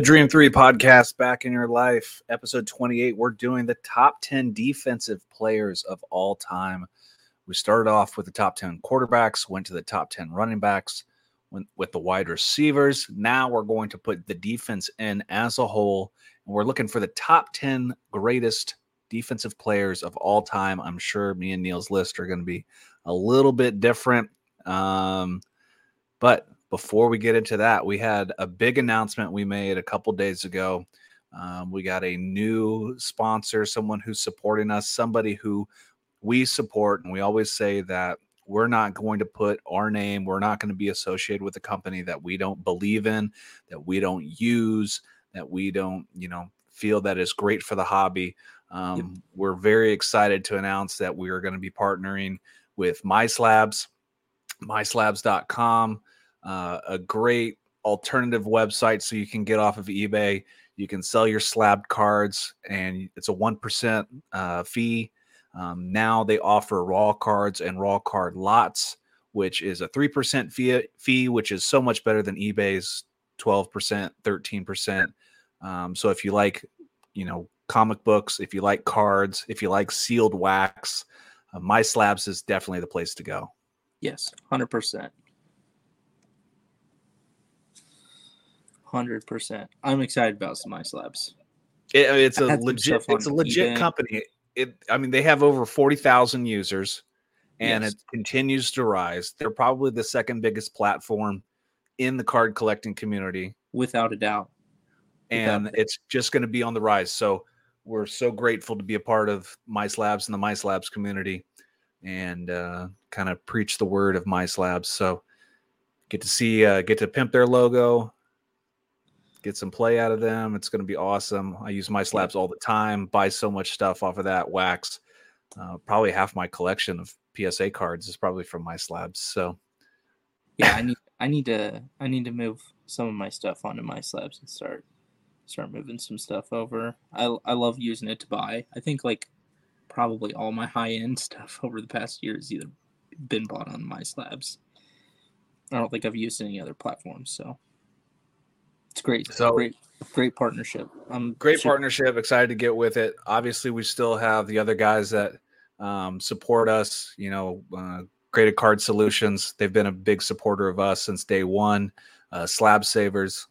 The Dream 3 podcast back in your life, episode 28. We're doing the top 10 defensive players of all time. We started off with the top 10 quarterbacks, went to the top 10 running backs, went with the wide receivers. Now we're going to put the defense in as a whole, and we're looking for the top 10 greatest defensive players of all time. I'm sure me and Neil's list are going to be a little bit different. Um, but before we get into that, we had a big announcement we made a couple days ago. Um, we got a new sponsor, someone who's supporting us, somebody who we support. And we always say that we're not going to put our name, we're not going to be associated with a company that we don't believe in, that we don't use, that we don't, you know, feel that is great for the hobby. Um, yep. We're very excited to announce that we are going to be partnering with MySlabs, myslabs.com uh, a great alternative website so you can get off of eBay. You can sell your slab cards, and it's a 1% uh, fee. Um, now they offer raw cards and raw card lots, which is a 3% fee, fee which is so much better than eBay's 12%, 13%. Um, so if you like, you know, comic books, if you like cards, if you like sealed wax, uh, My Slabs is definitely the place to go. Yes, 100%. Hundred percent. I'm excited about some MySlabs. It, it's a legit. It's a legit eBay. company. It. I mean, they have over forty thousand users, and yes. it continues to rise. They're probably the second biggest platform in the card collecting community, without a doubt. And without it's just going to be on the rise. So we're so grateful to be a part of MySlabs and the MySlabs community, and uh, kind of preach the word of MySlabs. So get to see, uh, get to pimp their logo get some play out of them. It's going to be awesome. I use my slabs all the time, buy so much stuff off of that wax. Uh, probably half my collection of PSA cards is probably from my slabs. So, yeah, I need I need to I need to move some of my stuff onto my slabs and start start moving some stuff over. I I love using it to buy. I think like probably all my high end stuff over the past year has either been bought on my slabs. I don't think I've used any other platforms, so it's great. So great, great partnership. I'm great super- partnership. Excited to get with it. Obviously, we still have the other guys that um, support us. You know, uh, Graded Card Solutions. They've been a big supporter of us since day one. Uh, Slab Savers.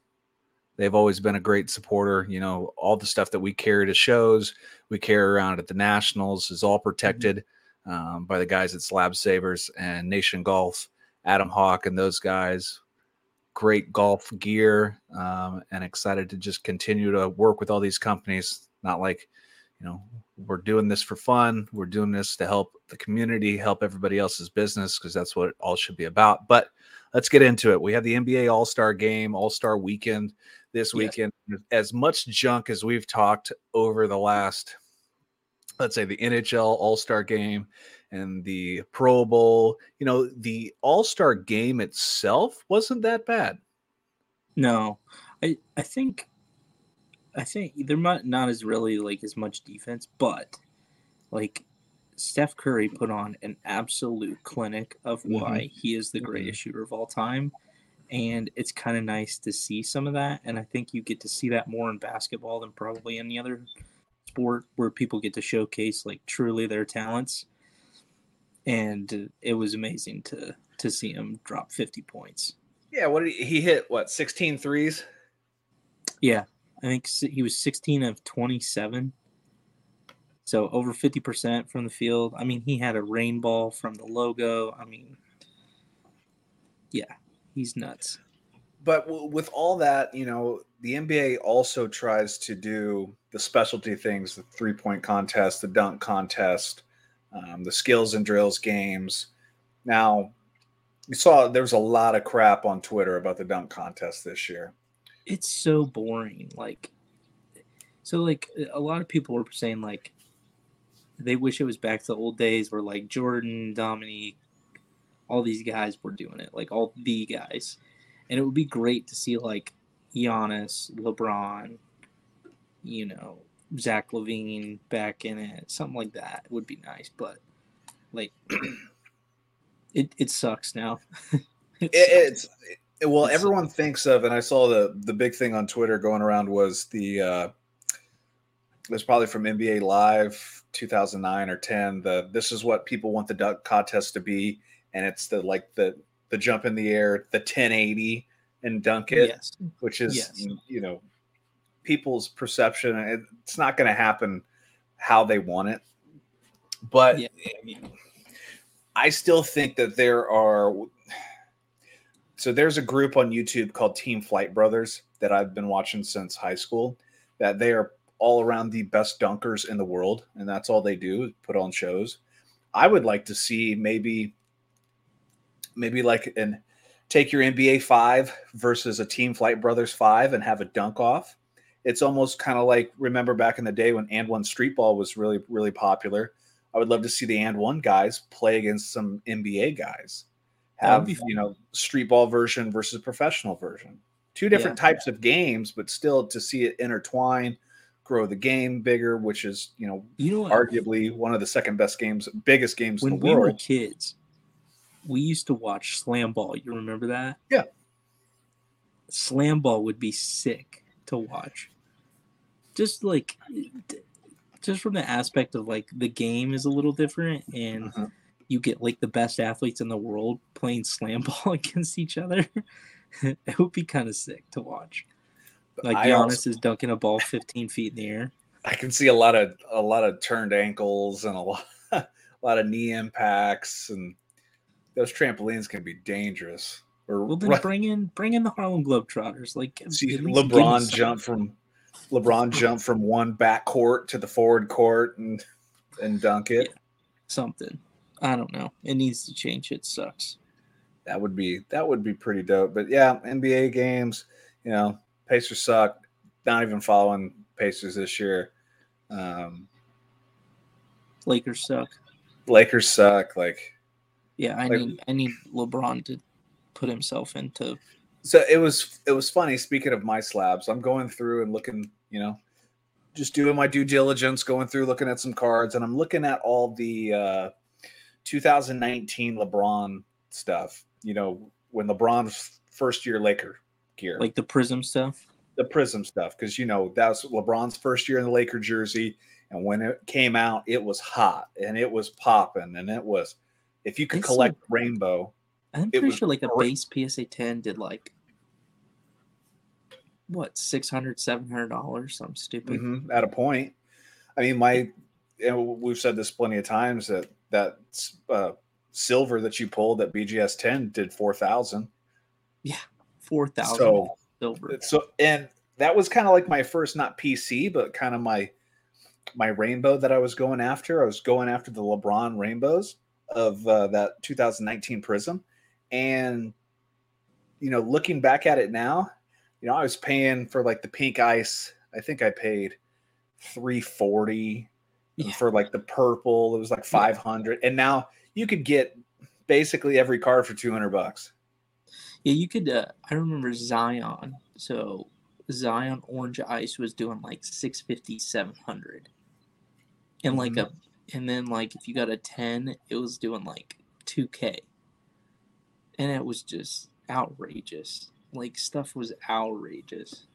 They've always been a great supporter. You know, all the stuff that we carry to shows, we carry around at the nationals is all mm-hmm. protected um, by the guys at Slab Savers and Nation Golf. Adam Hawk and those guys great golf gear um, and excited to just continue to work with all these companies. Not like, you know, we're doing this for fun. We're doing this to help the community, help everybody else's business because that's what it all should be about. But let's get into it. We have the NBA All Star game, All Star weekend this weekend. Yes. As much junk as we've talked over the last, let's say, the NHL All Star game and the Pro Bowl. You know, the All Star game itself wasn't that bad. No, I I think I think they're not not as really like as much defense, but like Steph Curry put on an absolute clinic of why mm-hmm. he is the greatest mm-hmm. shooter of all time. And it's kind of nice to see some of that. And I think you get to see that more in basketball than probably any other sport where people get to showcase like truly their talents and it was amazing to to see him drop 50 points. Yeah, what did he, he hit? What 16 threes? Yeah, I think he was 16 of 27. So over 50% from the field. I mean, he had a rain ball from the logo. I mean, yeah, he's nuts. But with all that, you know, the NBA also tries to do the specialty things, the three point contest, the dunk contest, um, the skills and drills games. Now, you saw there was a lot of crap on Twitter about the dunk contest this year. It's so boring. Like, so like a lot of people were saying like they wish it was back to the old days where like Jordan, Dominique, all these guys were doing it, like all the guys, and it would be great to see like Giannis, LeBron, you know, Zach LaVine back in it, something like that would be nice. But like, it it sucks now. it, it it's well, It's- everyone thinks of, and I saw the the big thing on Twitter going around was the uh it was probably from NBA Live 2009 or 10. The this is what people want the dunk contest to be, and it's the like the the jump in the air, the 1080 and dunk it, yes. which is Yes. you know people's perception. It's not going to happen how they want it, but Yeah. I mean, I still think that there are. So there's a group on YouTube called Team Flight Brothers that I've been watching since high school. That they are all around the best dunkers in the world, and that's all they do is put on shows. I would like to see maybe, maybe like an take your NBA five versus a Team Flight Brothers five and have a dunk off. It's almost kind of like remember back in the day when AND1 street ball was really really popular. I would love to see the AND1 guys play against some NBA guys. Have you know street ball version versus professional version. Two different types of games, but still to see it intertwine, grow the game bigger, which is you know You know what? arguably one of the second best games, biggest games when in the we were kids, we used to watch Slam Ball. You remember that? Yeah. Slam Ball would be sick to watch. Just like, just from the aspect of like the game is a little different, and Mhm. you get like the best athletes in the world playing Slam Ball against each other. it would be kind of sick to watch. Like I Giannis also- is dunking a ball 15 feet in the air. I can see a lot of a lot of turned ankles and a lot a lot of knee impacts and those trampolines can be dangerous. Or Well, then bring in bring in the Harlem Globetrotters. Like see at least give me LeBron jump from LeBron jump from one back court to the forward court and and dunk it. something. I don't know. It needs to change. It sucks. That would be that would be pretty dope. But yeah, NBA games, you know, Pacers suck. Not even following Pacers this year. Um, Lakers suck. Lakers suck. Like Yeah, I Like- need I need LeBron to put himself into so it was it was funny speaking of my slabs i'm going through and looking you know just doing my due diligence going through looking at some cards and i'm looking at all the uh 2019 lebron stuff you know when lebron's first year laker gear like the prism stuff. the prism stuff because you know that was lebron's first year in the laker jersey and when it came out it was hot and it was popping and it was if you could collect rainbow I'm pretty was sure like a base PSA 10 did like what 600 700 dollars something stupid. Mhm, at a point. I mean, my we've said this plenty of times that that uh, silver that you pulled at BGS ten did four thousand. yeah 4000 So silver. so and that was kind of like my first not PC, but kind of my my rainbow that I was going after. I was going after the LeBron rainbows of uh, that 2019 Prism, and you know, looking back at it now, you know, I was paying for like the pink ice. I think I paid 340 Yeah. for like the purple. It was like 500, and now you could get basically every card for 200 bucks. Yeah, you could uh, I remember Zion. So Zion Orange Ice was doing like 650 700. And like Mhm. a and then like if you got a 10, it was doing like 2k. And it was just outrageous. Like stuff was outrageous.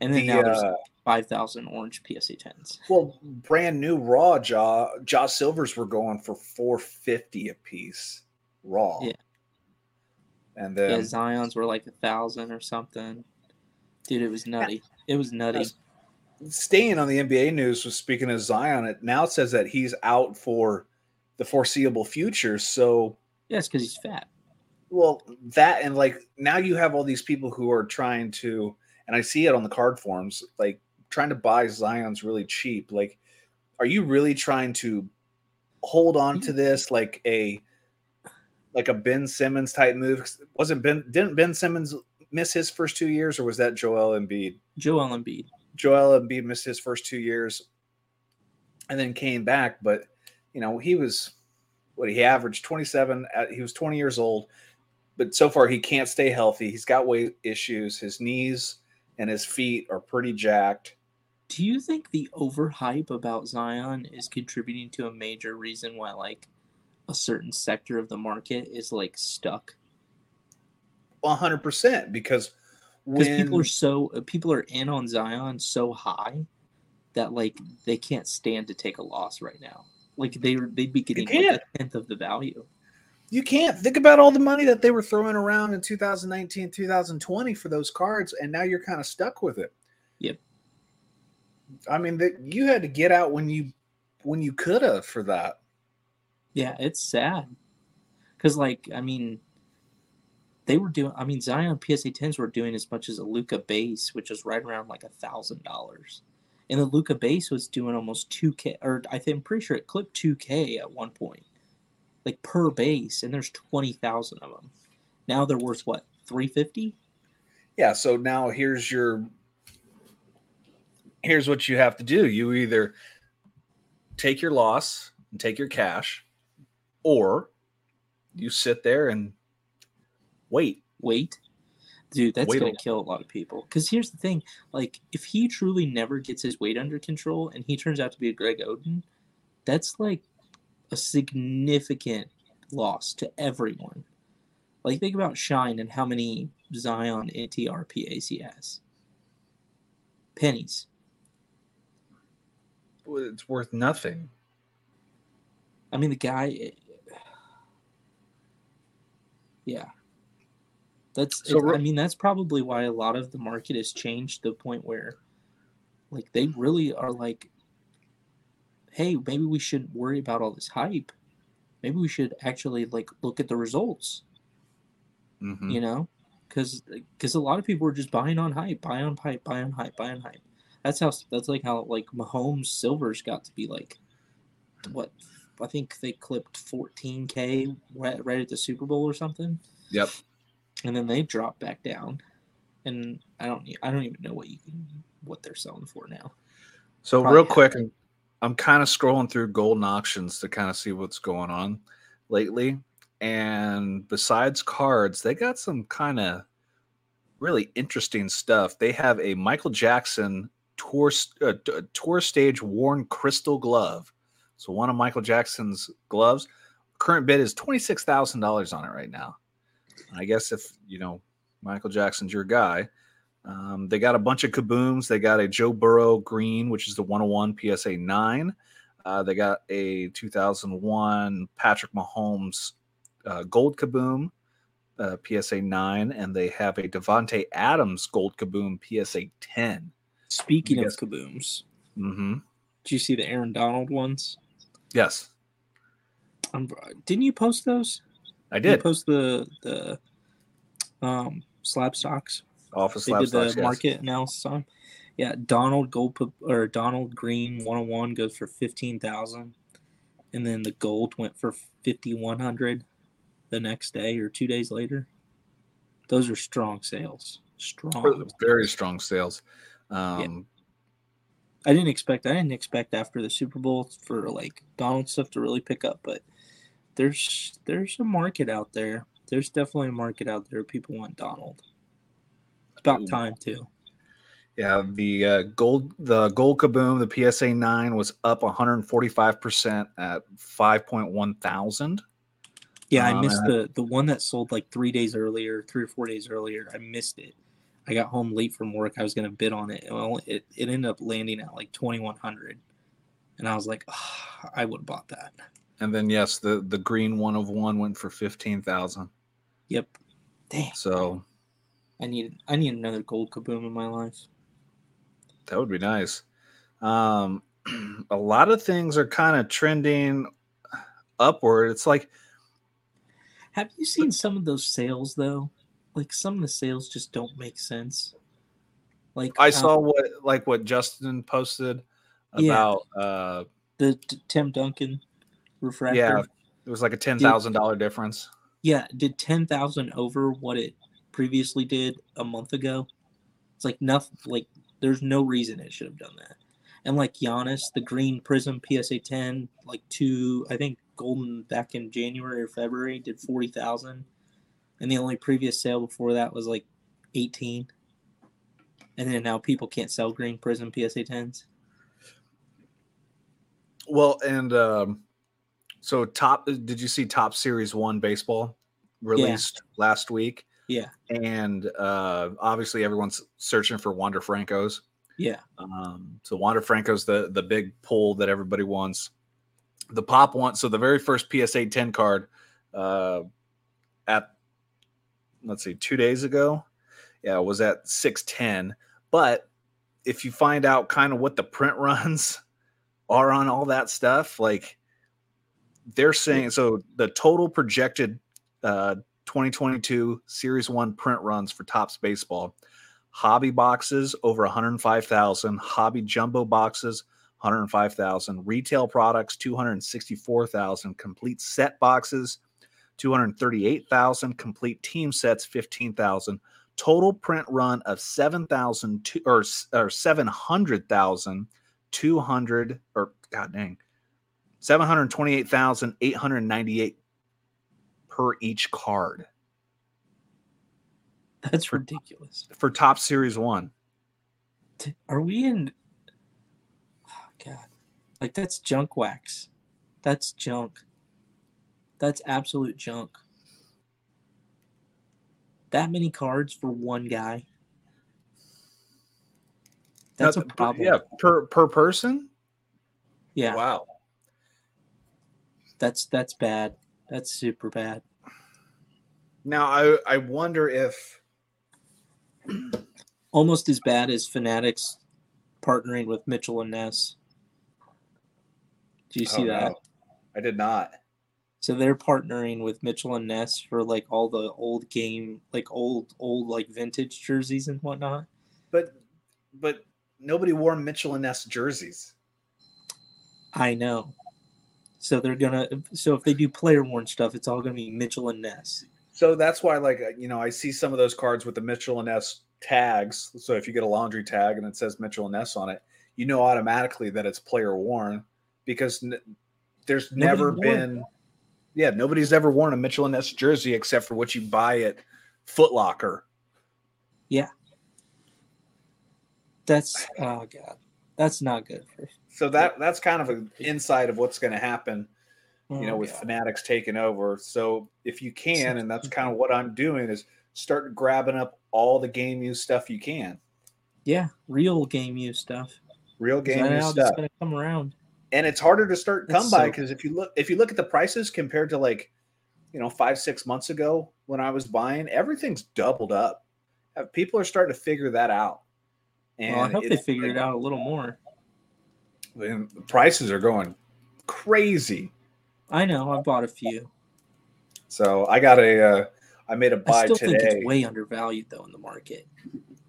And then The, now there's uh, 5,000 orange PSA 10s. Well, brand new raw jaw jaw silvers were going for 450 a piece raw. Yeah. And Yeah, then Zion's were like a thousand or something. Dude, it was nutty. It was nutty. Staying on the NBA news was speaking of Zion, it now says that he's out for the foreseeable future. So Yeah, it's because he's fat. Well, that and like now you have all these people who are trying to and I see it on the card forms, like trying to buy Zion's really cheap. Like, are you really trying to hold on to mm-hmm. this like a like a Ben Simmons type move? Wasn't Ben didn't Ben Simmons miss his first two years, or was that Joel Embiid? Joel Embiid. Joel Embiid missed his first two years and then came back, but you know, he was what he averaged 27 at, he was 20 years old, but so far he can't stay healthy. He's got weight issues. His knees and his feet are pretty jacked. Do you think the overhype about Zion is contributing to a major reason why like a certain sector of the market is like stuck? hundred percent because because when people are so people are in on Zion so high that like they can't stand to take a loss right now. Like they they'd be getting like a tenth of the value. You can't think about all the money that they were throwing around in 2019, 2020 for those cards, and now you're kind of stuck with it. Yep. I mean, that you had to get out when you when you could have for that. Yeah, it's sad. Cause like I mean, they were doing. I mean, Zion PSA tens were doing as much as a Luka base, which was right around like a thousand dollars, and the Luka base was doing almost two k. Or I think I'm pretty sure it clipped two k at one point, like per base, and there's twenty thousand of them. Now they're worth what three fifty? Yeah. So now here's your here's what you have to do. You either take your loss and take your cash, or you sit there and wait. Wait, dude, that's Wait gonna kill a lot of people. Because here's the thing: like, if he truly never gets his weight under control, and he turns out to be a Greg Oden, that's like a significant loss to everyone. Like, think about Shine and how many Zion NTRPAs he has. Pennies. Well, It's worth nothing. I mean, the guy. Yeah. That's. So I mean, that's probably why a lot of the market has changed to the point where, like, they really are like, hey, maybe we shouldn't worry about all this hype. Maybe we should actually like look at the results. Mhm. You know, because because a lot of people are just buying on hype, buy on hype, buy on hype, buy on hype. That's how that's like how like Mahomes silvers got to be like, what I think they clipped 14k right, right at the Super Bowl or something, Yep. and then they dropped back down, and I don't I don't even know what you can what they're selling for now. So Probably real quick, I'm, kind of scrolling through Goldin auctions to kind of see what's going on lately. And besides cards, they got some kind of really interesting stuff. They have a Michael Jackson tour uh, tour stage worn crystal glove. So one of Michael Jackson's gloves. Current bid is twenty six thousand dollars on it right now. I guess if you know Michael Jackson's your guy, um, they got a bunch of kabooms. They got a Joe Burrow green, which is the 101 PSA 9. Uh, they got a 2001 Patrick Mahomes uh, gold kaboom, uh, PSA 9. And they have a Davante Adams gold kaboom, PSA 10. Speaking Yes. of kabooms, Mm-hmm. did you see the Aaron Donald ones? Yes, Um, didn't you post those? I You did. post the the um slab stocks. Office They Lab did the yes. market analysis on. Yeah, Donald Gold or Donald Green 101 goes for fifteen thousand, and then the gold went for fifty one hundred the next day or two days later. Those are strong sales. Strong. Very strong sales. Um, I didn't expect. I didn't expect after the Super Bowl for like Donald stuff to really pick up, but there's there's a market out there. There's definitely a market out there. People want Donald. About time too. Yeah, the uh, gold the gold kaboom, the PSA nine was up 145 percent at 5.1 thousand. Yeah, I Um, missed the the one that sold like three days earlier, three or four days earlier. I missed it. I got home late from work. I was gonna bid on it. Well, it, it ended up landing at like twenty one hundred, and I was like, "Ah, I would have bought that. And then yes, the the green one of one went for 15,000. Yep. Damn. So I need I need another gold kaboom in my life. that would be nice. Um, a lot of things are kind of trending upward. It's like Have you seen some of those sales though? Like some of the sales just don't make sense. Like I um, saw what like what Justin posted Yeah. about uh the t- Tim Duncan refractor. yeah, it was like a ten thousand dollar difference. Yeah, did ten thousand over what it previously did a month ago. It's like nothing. Like there's no reason it should have done that. And like Giannis, the Green Prism PSA ten, like two, I think Goldin back in January or February did forty thousand, and the only previous sale before that was like eighteen. And then now people can't sell Green Prism PSA tens. Well, and um so top did you see Topps Series 1 baseball released last week? Yeah. And uh, obviously, everyone's searching for Wander Franco's. Yeah. Um, so Wander Franco's the the big pull that everybody wants. The pop one. So the very first PSA 10 card uh, at let's see, two days ago, yeah, was at 610. But if you find out kind of what the print runs are on all that stuff, like they're saying, so the total projected uh, 2022 Series One print runs for Topps Baseball. Hobby boxes over 105,000, hobby jumbo boxes 105,000, retail products 264,000, complete set boxes 238,000, complete team sets 15,000, total print run of 7,000 or, or 700,000 200 or god dang 728,898 per each card. That's ridiculous. For Topps series 1. Are we in oh god. Like that's junk wax. That's junk. That's absolute junk. That many cards for one guy. That's a problem. Yeah, per per person? Yeah. Wow. That's that's bad. That's super bad. Now I I wonder if almost as bad as Fanatics partnering with Mitchell and Ness. Do you oh, see oh, that? No. I did not. So they're partnering with Mitchell and Ness for like all the old game, like old old like vintage jerseys and whatnot. But but nobody wore Mitchell and Ness jerseys. I know. So they're gonna. So if they do player worn stuff, it's all gonna be Mitchell and Ness. So that's why, like uh, you know, I see some of those cards with the Mitchell and Ness tags. So if you get a laundry tag and it says Mitchell and Ness on it, you know automatically that it's player worn because n- there's never been. Yeah, nobody's ever worn a Mitchell and Ness jersey except for what you buy at Foot Locker. Yeah. That's oh god, that's not good. For, so that that's kind of an insight of what's going to happen, you know, oh, with Fanatics taking over. So if you can, and that's kind of what I'm doing, is start grabbing up all the game use stuff you can. Yeah, real game use stuff. Real game use stuff. going to come around. And it's harder to start come by because if you look if you look at the prices compared to like, you know, five six months ago when I was buying, everything's doubled up. Uh, people are starting to figure that out. And well, I hope they figure it out a little more. The prices are going crazy. I know. I bought a few. So I got a. Uh, I made a buy I still today. Think it's way undervalued though in the market.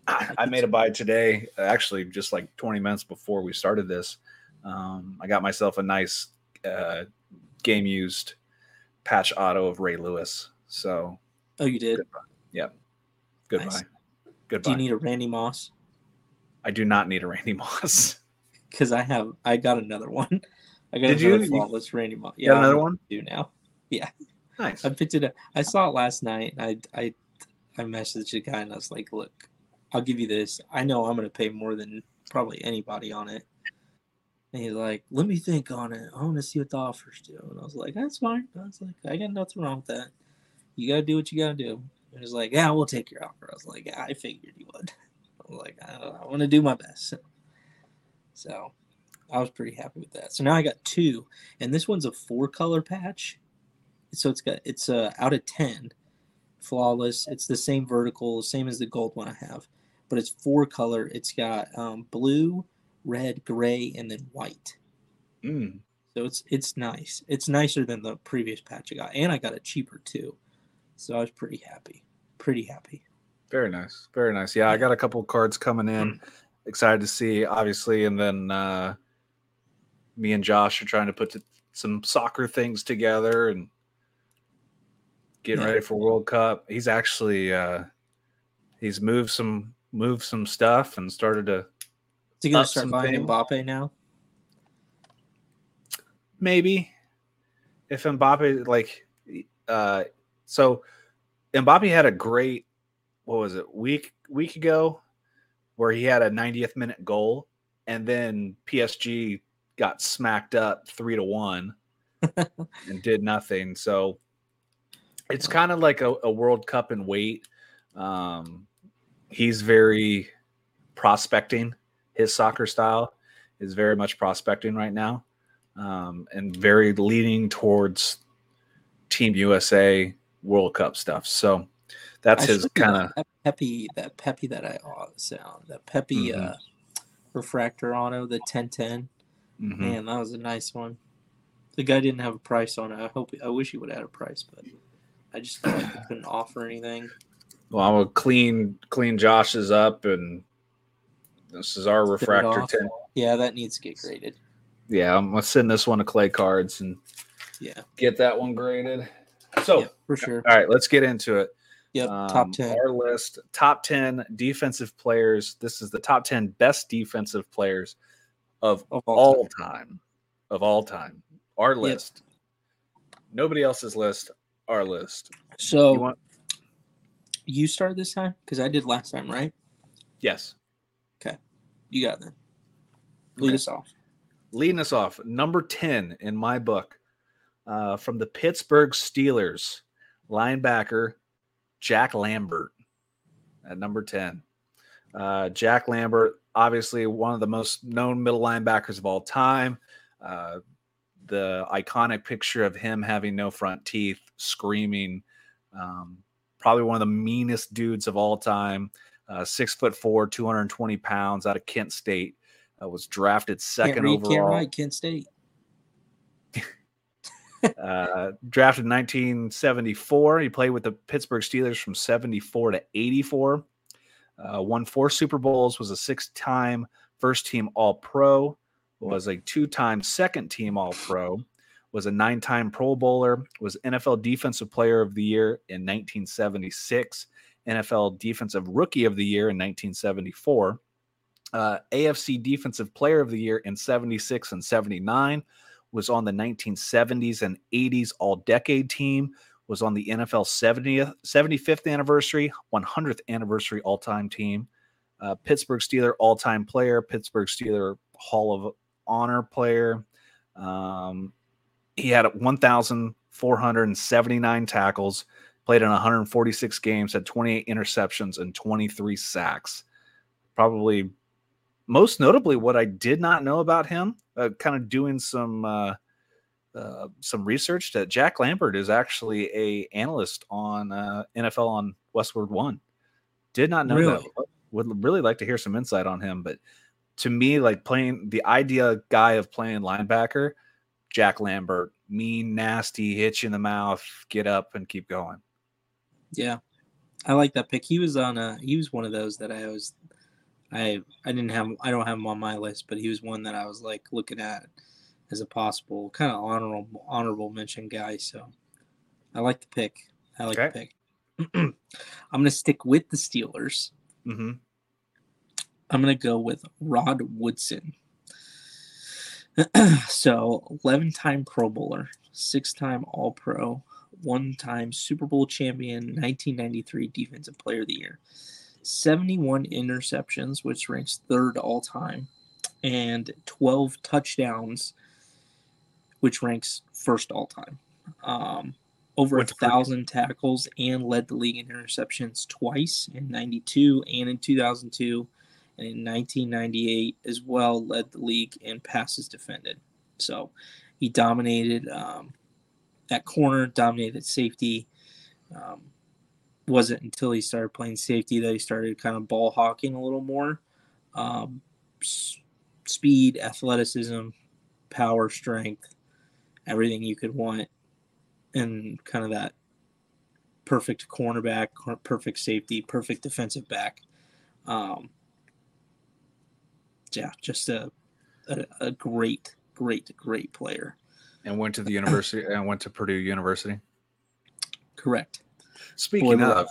I, I made a buy today, actually, just like 20 minutes before we started this. Um, I got myself a nice uh, game used patch auto of Ray Lewis. So. Oh, you did. Goodbye. Yep. Goodbye. Nice. Goodbye. Do you need a Randy Moss? I do not need a Randy Moss. Because I have, I got another one. I got Did another you? flawless Randy Moss. Yeah, another one. Do now. Yeah. Nice. I picked it up. I saw it last night. I I I messaged a guy and I was like, "Look, I'll give you this. I know I'm gonna pay more than probably anybody on it." And he's like, "Let me think on it. I want to see what the offers do." And I was like, "That's fine." I was like, "I got nothing wrong with that. You gotta do what you gotta do." And he's like, "Yeah, we'll take your offer." I was like, yeah, "I figured you would." like, I, I want to do my best. So I was pretty happy with that. So now I got two, and this one's a four color patch. So it's got it's uh, out of ten, flawless. It's the same vertical, same as the gold one I have, but it's four color. It's got um, blue, red, gray, and then white. Mm. So it's it's nice. It's nicer than the previous patch I got, and I got it cheaper too. So I was pretty happy. Pretty happy. Very nice. Very nice. Yeah, I got a couple cards coming in. Excited to see, obviously, and then uh, me and Josh are trying to put some soccer things together and getting yeah. ready for World Cup. He's actually uh, he's moved some moved some stuff and started to. Is he gonna start buying things. Mbappe now? Maybe, if Mbappe like, uh, so Mbappe had a great what was it week week ago where he had a 90th minute goal and then PSG got smacked up 3 to 1 and did nothing so it's kind of like a, a, World Cup in wait Um, he's very prospecting. His soccer style is very much prospecting right now, um, and very leaning towards Team USA World Cup stuff. So that's I his kind of peppy that peppy that I uh, sound that peppy Mhm. uh, refractor auto the 1010 mhm. man that was a nice one the guy didn't have a price on it I hope I wish he would have had a price but I just felt like he couldn't offer anything Well, I'm gonna clean clean Josh's up, and this is our it refractor tin. yeah that needs to get graded Yeah, I'm gonna send this one to Clay Cards and yeah get that one graded. So, yeah, for sure all right, let's get into it. Yep Um, top 10 Our list: top ten defensive players. This is the top ten best defensive players of of all, all time. time. Of all time, our list. Nobody else's list. Our list. so You want? you start this time because I did last time right Yes. Okay. You got it then lead Okay. us off leading us off, number 10 in my book, uh, from the Pittsburgh Steelers, linebacker Jack Lambert at number 10. Uh, Jack Lambert, obviously one of the most known middle linebackers of all time. Uh, the iconic picture of him having no front teeth, screaming. Um, probably one of the meanest dudes of all time. Uh, six foot four, 220 pounds out of Kent State. Uh, was drafted second can't read, can't overall. write Kent State uh, drafted in 1974. He played with the Pittsburgh Steelers from 74 to 84. Uh, won four Super Bowls, was a six time first team All Pro, was a two time second team All Pro, was a nine time Pro Bowler, was NFL Defensive Player of the Year in 1976, NFL Defensive Rookie of the Year in 1974. Uh, AFC Defensive Player of the Year in 76 and 79, was on the 1970s and 80s All Decade team, was on the NFL 70th, 75th anniversary, 100th anniversary All Time team, uh, Pittsburgh Steeler All Time player, Pittsburgh Steeler Hall of Honor player. Um, he had 1,479 tackles, played in 146 games, had 28 interceptions and 23 sacks. Probably most notably, what I did not know about him, uh, kind of doing some uh, uh, some research, that Jack Lambert is actually a analyst on uh, NFL on Westwood One. Did not know Really? that. Would really like to hear some insight on him, but to me, like playing the idea guy of playing linebacker, Jack Lambert, mean, nasty, hit you in the mouth, get up and keep going. Yeah, I like that pick. He was on a. He was one of those that I was. I I didn't have. I don't have him on my list, but he was one that I was like looking at as a possible kind of honorable honorable mention guy. So I like the pick. I like Okay. the pick. I'm gonna stick with the Steelers. Mm-hmm. I'm gonna go with Rod Woodson. so 11 time Pro Bowler, six time All Pro, one time Super Bowl champion, 1993 Defensive Player of the Year, 71 interceptions, which ranks third all time, and 12 touchdowns, which ranks first all time. Um, over a Went to Purdue. thousand tackles and led the league in interceptions twice in 92 and in 2002 and in 1998 as well led the league in passes defended. So he dominated um, that corner, dominated safety. Um, wasn't until he started playing safety that he started kind of ball hawking a little more. Um, s- speed, athleticism, power, strength, everything you could want, and kind of that perfect cornerback, perfect safety, perfect defensive back. Um, yeah, just a, a a great, great, great player. And went to the university and went to Purdue University. Correct. Speaking of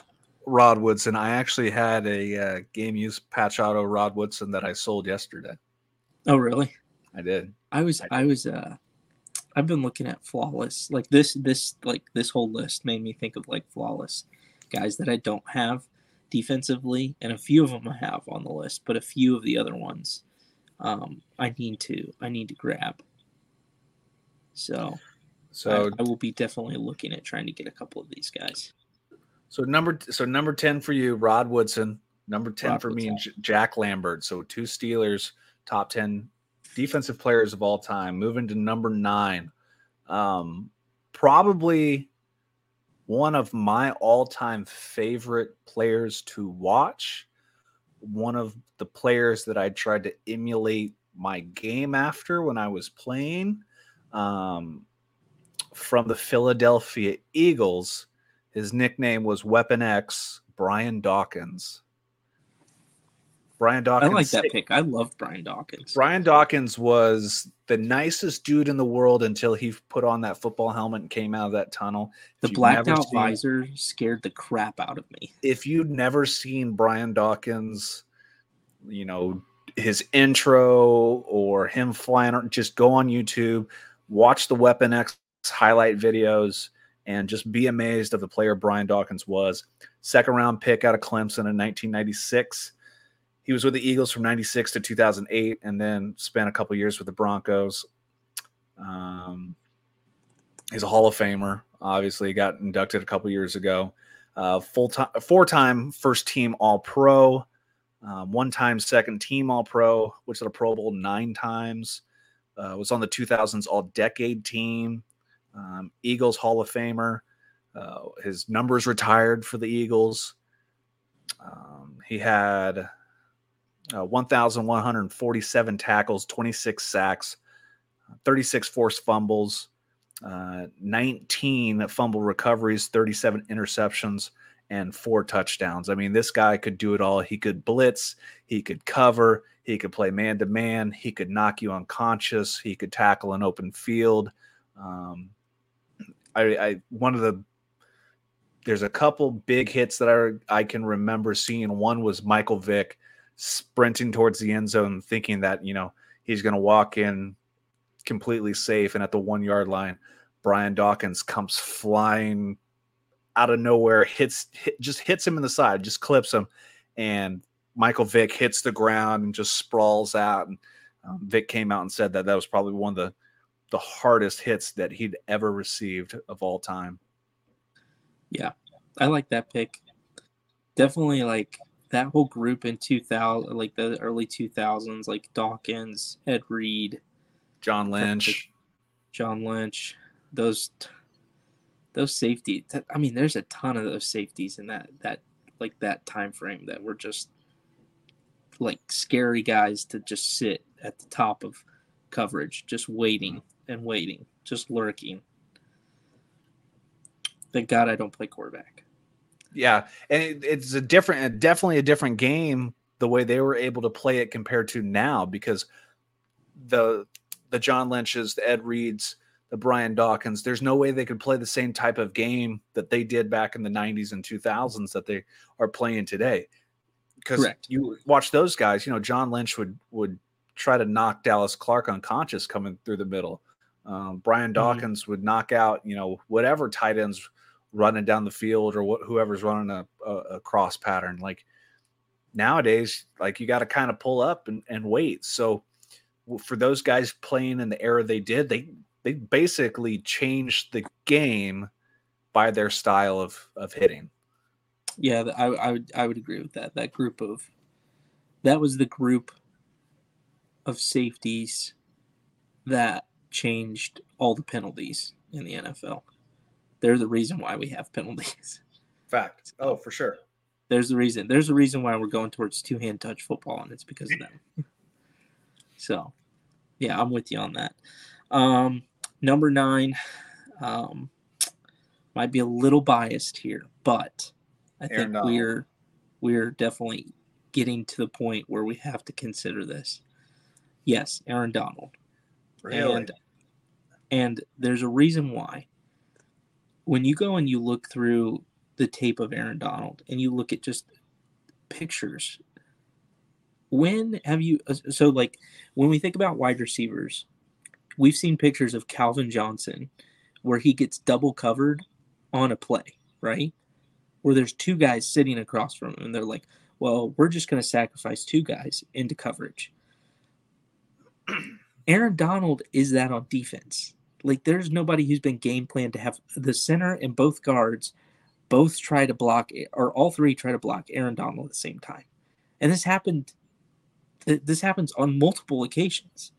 Rod Woodson, I actually had a uh, game use patch auto Rod Woodson that I sold yesterday. Oh, really? I did. I was, I was, uh, I've been looking at flawless. Like this, this, like this whole list made me think of like flawless guys that I don't have defensively, and a few of them I have on the list, but a few of the other ones, um, I need to, I need to grab. So, So I, I will be definitely looking at trying to get a couple of these guys. So number so number ten for you, Rod Woodson. Number ten Rod for Woodson. me Jack Lambert. So two Steelers, top ten defensive players of all time. Moving to number nine, um, probably one of my all-time favorite players to watch. One of the players that I tried to emulate my game after when I was playing. Um, from the Philadelphia Eagles. His nickname was Weapon X, Brian Dawkins. Brian Dawkins. I like that pick. I love Brian Dawkins. Brian Dawkins was the nicest dude in the world until he put on that football helmet and came out of that tunnel. The blacked out seen, visor scared the crap out of me. If you'd never seen Brian Dawkins, you know, his intro or him flying, just go on YouTube, watch the Weapon X highlight videos and just be amazed of the player Brian Dawkins was. Second round pick out of Clemson in 1996. He was with the Eagles from 96 to 2008 and then spent a couple years with the Broncos. Um, he's a Hall of Famer. Obviously, got inducted a couple years ago. Uh, full time, four time first team All Pro, um, one time second team All Pro, which is a Pro Bowl nine times. Uh, was on the 2000s All Decade team um, Eagles Hall of Famer. Uh, his numbers retired for the Eagles. Um, he had uh, 1,147 tackles, 26 sacks, 36 forced fumbles, uh, 19 fumble recoveries, 37 interceptions, and four touchdowns. I mean, this guy could do it all. He could blitz, he could cover, he could play man to man, he could knock you unconscious, he could tackle an open field. Um, I, I one of the there's a couple big hits that I I can remember seeing. One was Michael Vick sprinting towards the end zone, thinking that you know he's going to walk in completely safe, and at the one yard line, Brian Dawkins comes flying out of nowhere, hits hit, just hits him in the side, just clips him, and Michael Vick hits the ground and just sprawls out. And um, Vick came out and said that that was probably one of the the hardest hits that he'd ever received of all time. Yeah, I like that pick. Definitely like that whole group in 2000, like the early 2000s, like Dawkins, Ed Reed, John Lynch, John Lynch, those those safety. I mean, there's a ton of those safeties in that that like that time frame that were just like scary guys to just sit at the top of coverage, just waiting and waiting, just lurking. Thank God I don't play quarterback. Yeah, and it, it's a different, definitely a different game the way they were able to play it compared to now because the the John Lynch's, the Ed Reeds, the Brian Dawkins, there's no way they could play the same type of game that they did back in the 90s and 2000s that they are playing today. Because you watch those guys, you know, John Lynch would would try to knock Dallas Clark unconscious coming through the middle. Um, Brian mm-hmm. Dawkins mm-hmm. would knock out, you know, whatever tight ends running down the field or what, whoever's running a, a, a cross pattern. Like nowadays, like you got to kind of pull up and, and wait. So for those guys playing in the era they did, they they basically changed the game by their style of of hitting. Yeah, I, I would I would agree with that. That group of that was the group of safeties that changed all the penalties in the NFL. They're the reason why we have penalties. Fact. Oh, for sure. There's the reason. There's a reason why we're going towards two hand touch football, and it's because of them. so, yeah, I'm with you on that. Um, number nine, um, might be a little biased here, but I Aaron think Donald. we're we're definitely getting to the point where we have to consider this. Yes, Aaron Donald. Really? And and there's a reason why. When you go and you look through the tape of Aaron Donald and you look at just pictures, when have you uh, so like when we think about wide receivers, we've seen pictures of Calvin Johnson where he gets double covered on a play, right? Where there's two guys sitting across from him and they're like, well, we're just going to sacrifice two guys into coverage. Aaron Donald is that on defense. Like there's nobody who's been game planned to have the center and both guards both try to block, or all three try to block Aaron Donald at the same time. And this happened, this happens on multiple occasions.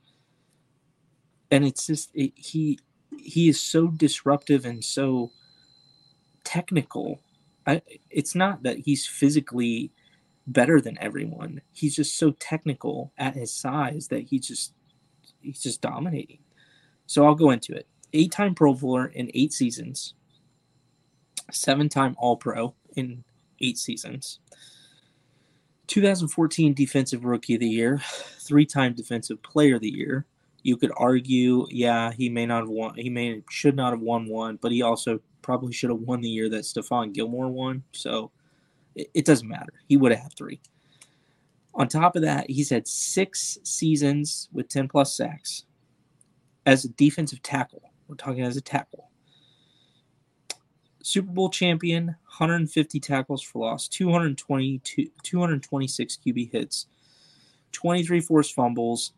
And it's just, it, he, he is so disruptive and so technical. I, it's not that he's physically better than everyone. He's just so technical at his size that he just he's just dominating. So I'll go into it. Eight-time Pro Bowler in eight seasons. Seven-time All-Pro in eight seasons. 2014 Defensive Rookie of the Year, three-time Defensive Player of the Year. You could argue, yeah, he may not have won. He may should not have won one, but he also probably should have won the year that Stephon Gilmore won. So it, it doesn't matter. He would have three. On top of that, he's had six seasons with 10 plus sacks as a defensive tackle. We're talking as a tackle. Super Bowl champion, 150 tackles for loss, 222, 226 QB hits, 23 forced fumbles,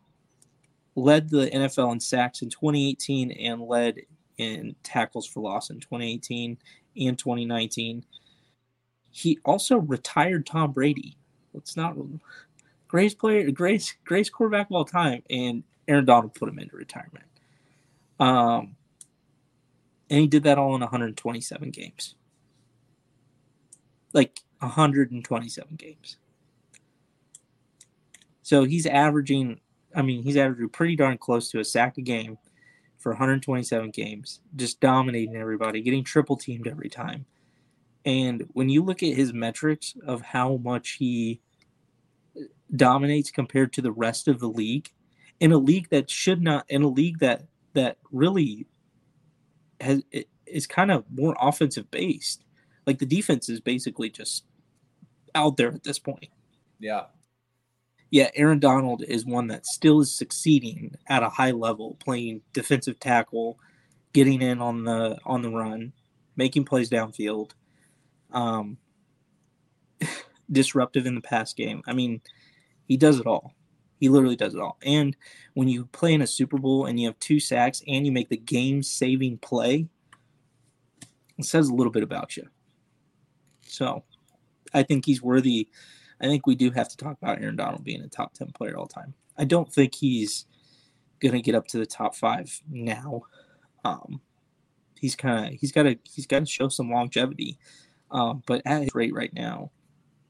led the NFL in sacks in 2018 and led in tackles for loss in 2018 and 2019. He also retired Tom Brady. Let's not greatest player, greatest greatest quarterback of all time, and Aaron Donald put him into retirement. Um, and he did that all in 127 games. Like 127 games. So he's averaging, I mean, he's averaging pretty darn close to a sack a game for 127 games, just dominating everybody, getting triple teamed every time. And when you look at his metrics of how much he dominates compared to the rest of the league, in a league that should not, in a league that that really has is kind of more offensive based. Like the defense is basically just out there at this point. Yeah. Yeah, Aaron Donald is one that still is succeeding at a high level, playing defensive tackle, getting in on the on the run, making plays downfield, um, disruptive in the pass game. I mean, he does it all. He literally does it all. And when you play in a Super Bowl and you have two sacks and you make the game saving play, it says a little bit about you. So I think he's worthy. I think we do have to talk about Aaron Donald being a top 10 player all time. I don't think he's going to get up to the top five now. Um, he's kind of, he's got to, he's got to show some longevity. Um, but at his rate right now,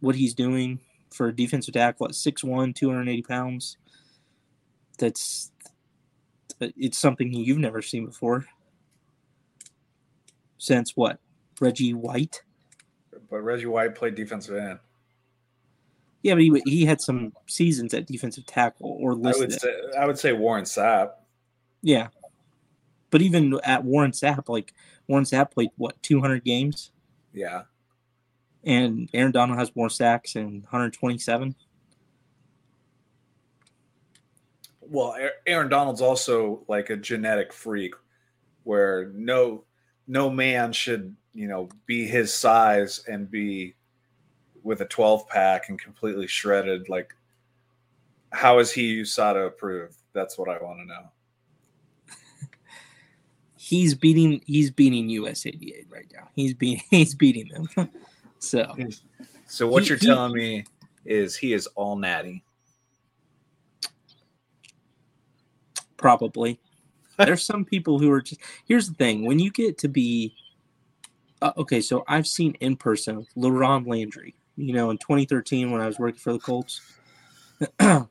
what he's doing for a defensive tackle at 6'1, 280 pounds, that's it's something you've never seen before. Since what? Reggie White? But Reggie White played defensive end. Yeah, but he, he had some seasons at defensive tackle or listed. I would say I would say Warren Sapp. Yeah, but even at Warren Sapp, like Warren Sapp played what 200 games. Yeah. And Aaron Donald has more sacks and 127. Well, Aaron Donald's also like a genetic freak where no no man should, you know, be his size and be with a 12 pack and completely shredded like how is he USADA approved? That's what I want to know he's beating he's beating US 88 right now. He's beating he's beating them. so so what he, you're telling me is he is all natty. Probably. There's some people who are just here's the thing when you get to be uh, okay, so I've seen in person LaRon Landry, you know, in 2013 when I was working for the Colts.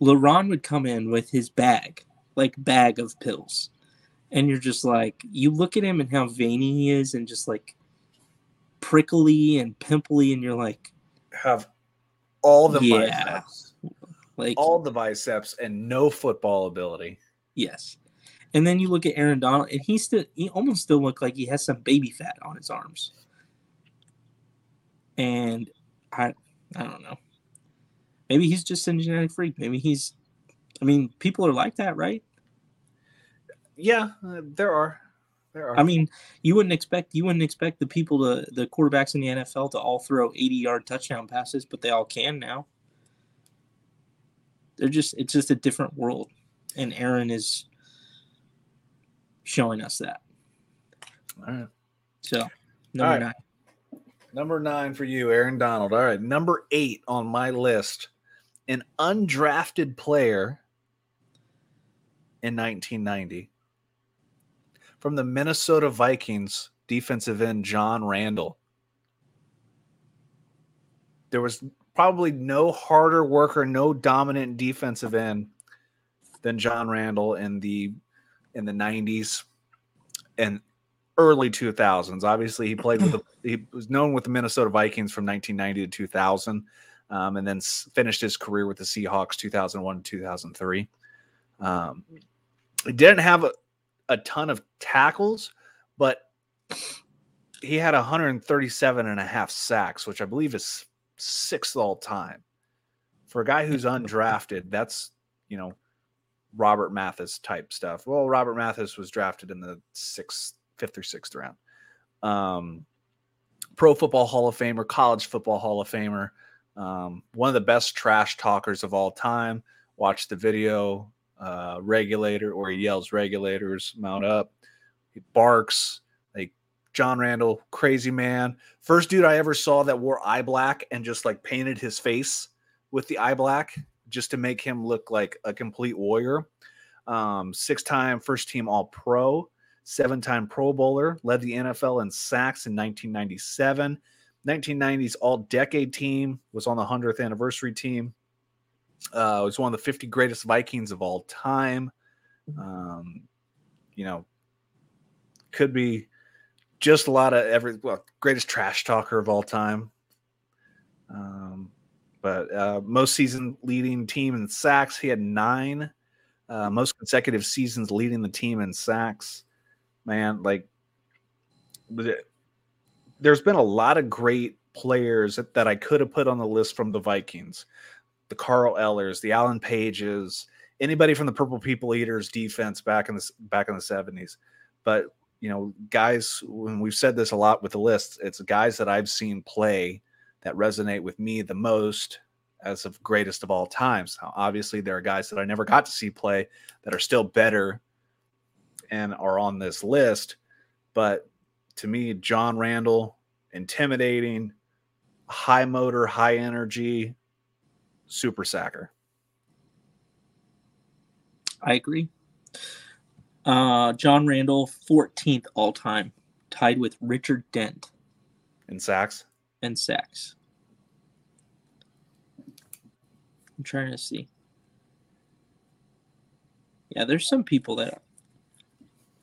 LaRon would come in with his bag, like bag of pills and you're just like you look at him and how veiny he is and just like prickly and pimply and you're like have all the yeah. biceps. Like all the biceps and no football ability. Yes. And then you look at aaron donald and he still he almost still look like he has some baby fat on his arms. And i i don't know. Maybe he's just a genetic freak. Maybe he's i mean people are like that right? Yeah, uh, there are. There are. I mean, you wouldn't expect you wouldn't expect the people to the quarterbacks in the NFL to all throw 80 yard touchdown passes, but they all can now. They're just it's just a different world, and Aaron is showing us that. All right. So number right. nine. Number nine for you, Aaron Donald. All right. Number eight on my list an undrafted player in 1990 from the Minnesota Vikings, defensive end John Randle. There was probably no harder worker, no dominant defensive end than John Randle in the in the 90s and early 2000s. Obviously, he played with the he was known with the Minnesota Vikings from 1990 to 2000 um, and then s- finished his career with the Seahawks 2001 2003. Um, he didn't have a, a ton of tackles, but he had 137 and a half sacks, which I believe is sixth all time. For a guy who's undrafted, that's, you know, Robert Mathis type stuff. Well, Robert Mathis was drafted in the sixth, fifth or sixth round. Um, Pro Football Hall of Famer, College Football Hall of Famer. Um, one of the best trash talkers of all time. Watch the video, uh, regulator, or he yells regulators, mount up. He barks like John Randle crazy man. First dude I ever saw that wore eye black and just like painted his face with the eye black just to make him look like a complete warrior. Um, six time first team All Pro, seven time Pro Bowler, led the NFL in sacks in 1997. 1990s All Decade team, was on the 100th anniversary team. Uh, was one of the 50 greatest Vikings of all time. Um, you know, could be just a lot of every well, greatest trash talker of all time. Um, but uh, most season leading team in sacks, he had nine. Uh, most consecutive seasons leading the team in sacks. Man, like there's been a lot of great players that, that I could have put on the list from the Vikings. The Carl Ellers, the Alan Pages, anybody from the Purple People Eaters defense back in the back in the 70s. But you know, guys, when we've said this a lot with the list, it's guys that I've seen play that resonate with me the most as of greatest of all times. Now, obviously, there are guys that I never got to see play that are still better and are on this list. But to me, John Randle, intimidating, high motor, high energy, super sacker. I agree. Uh, John Randle, 14th all time, tied with Richard Dent in sacks and sacks. I'm trying to see. Yeah, there's some people that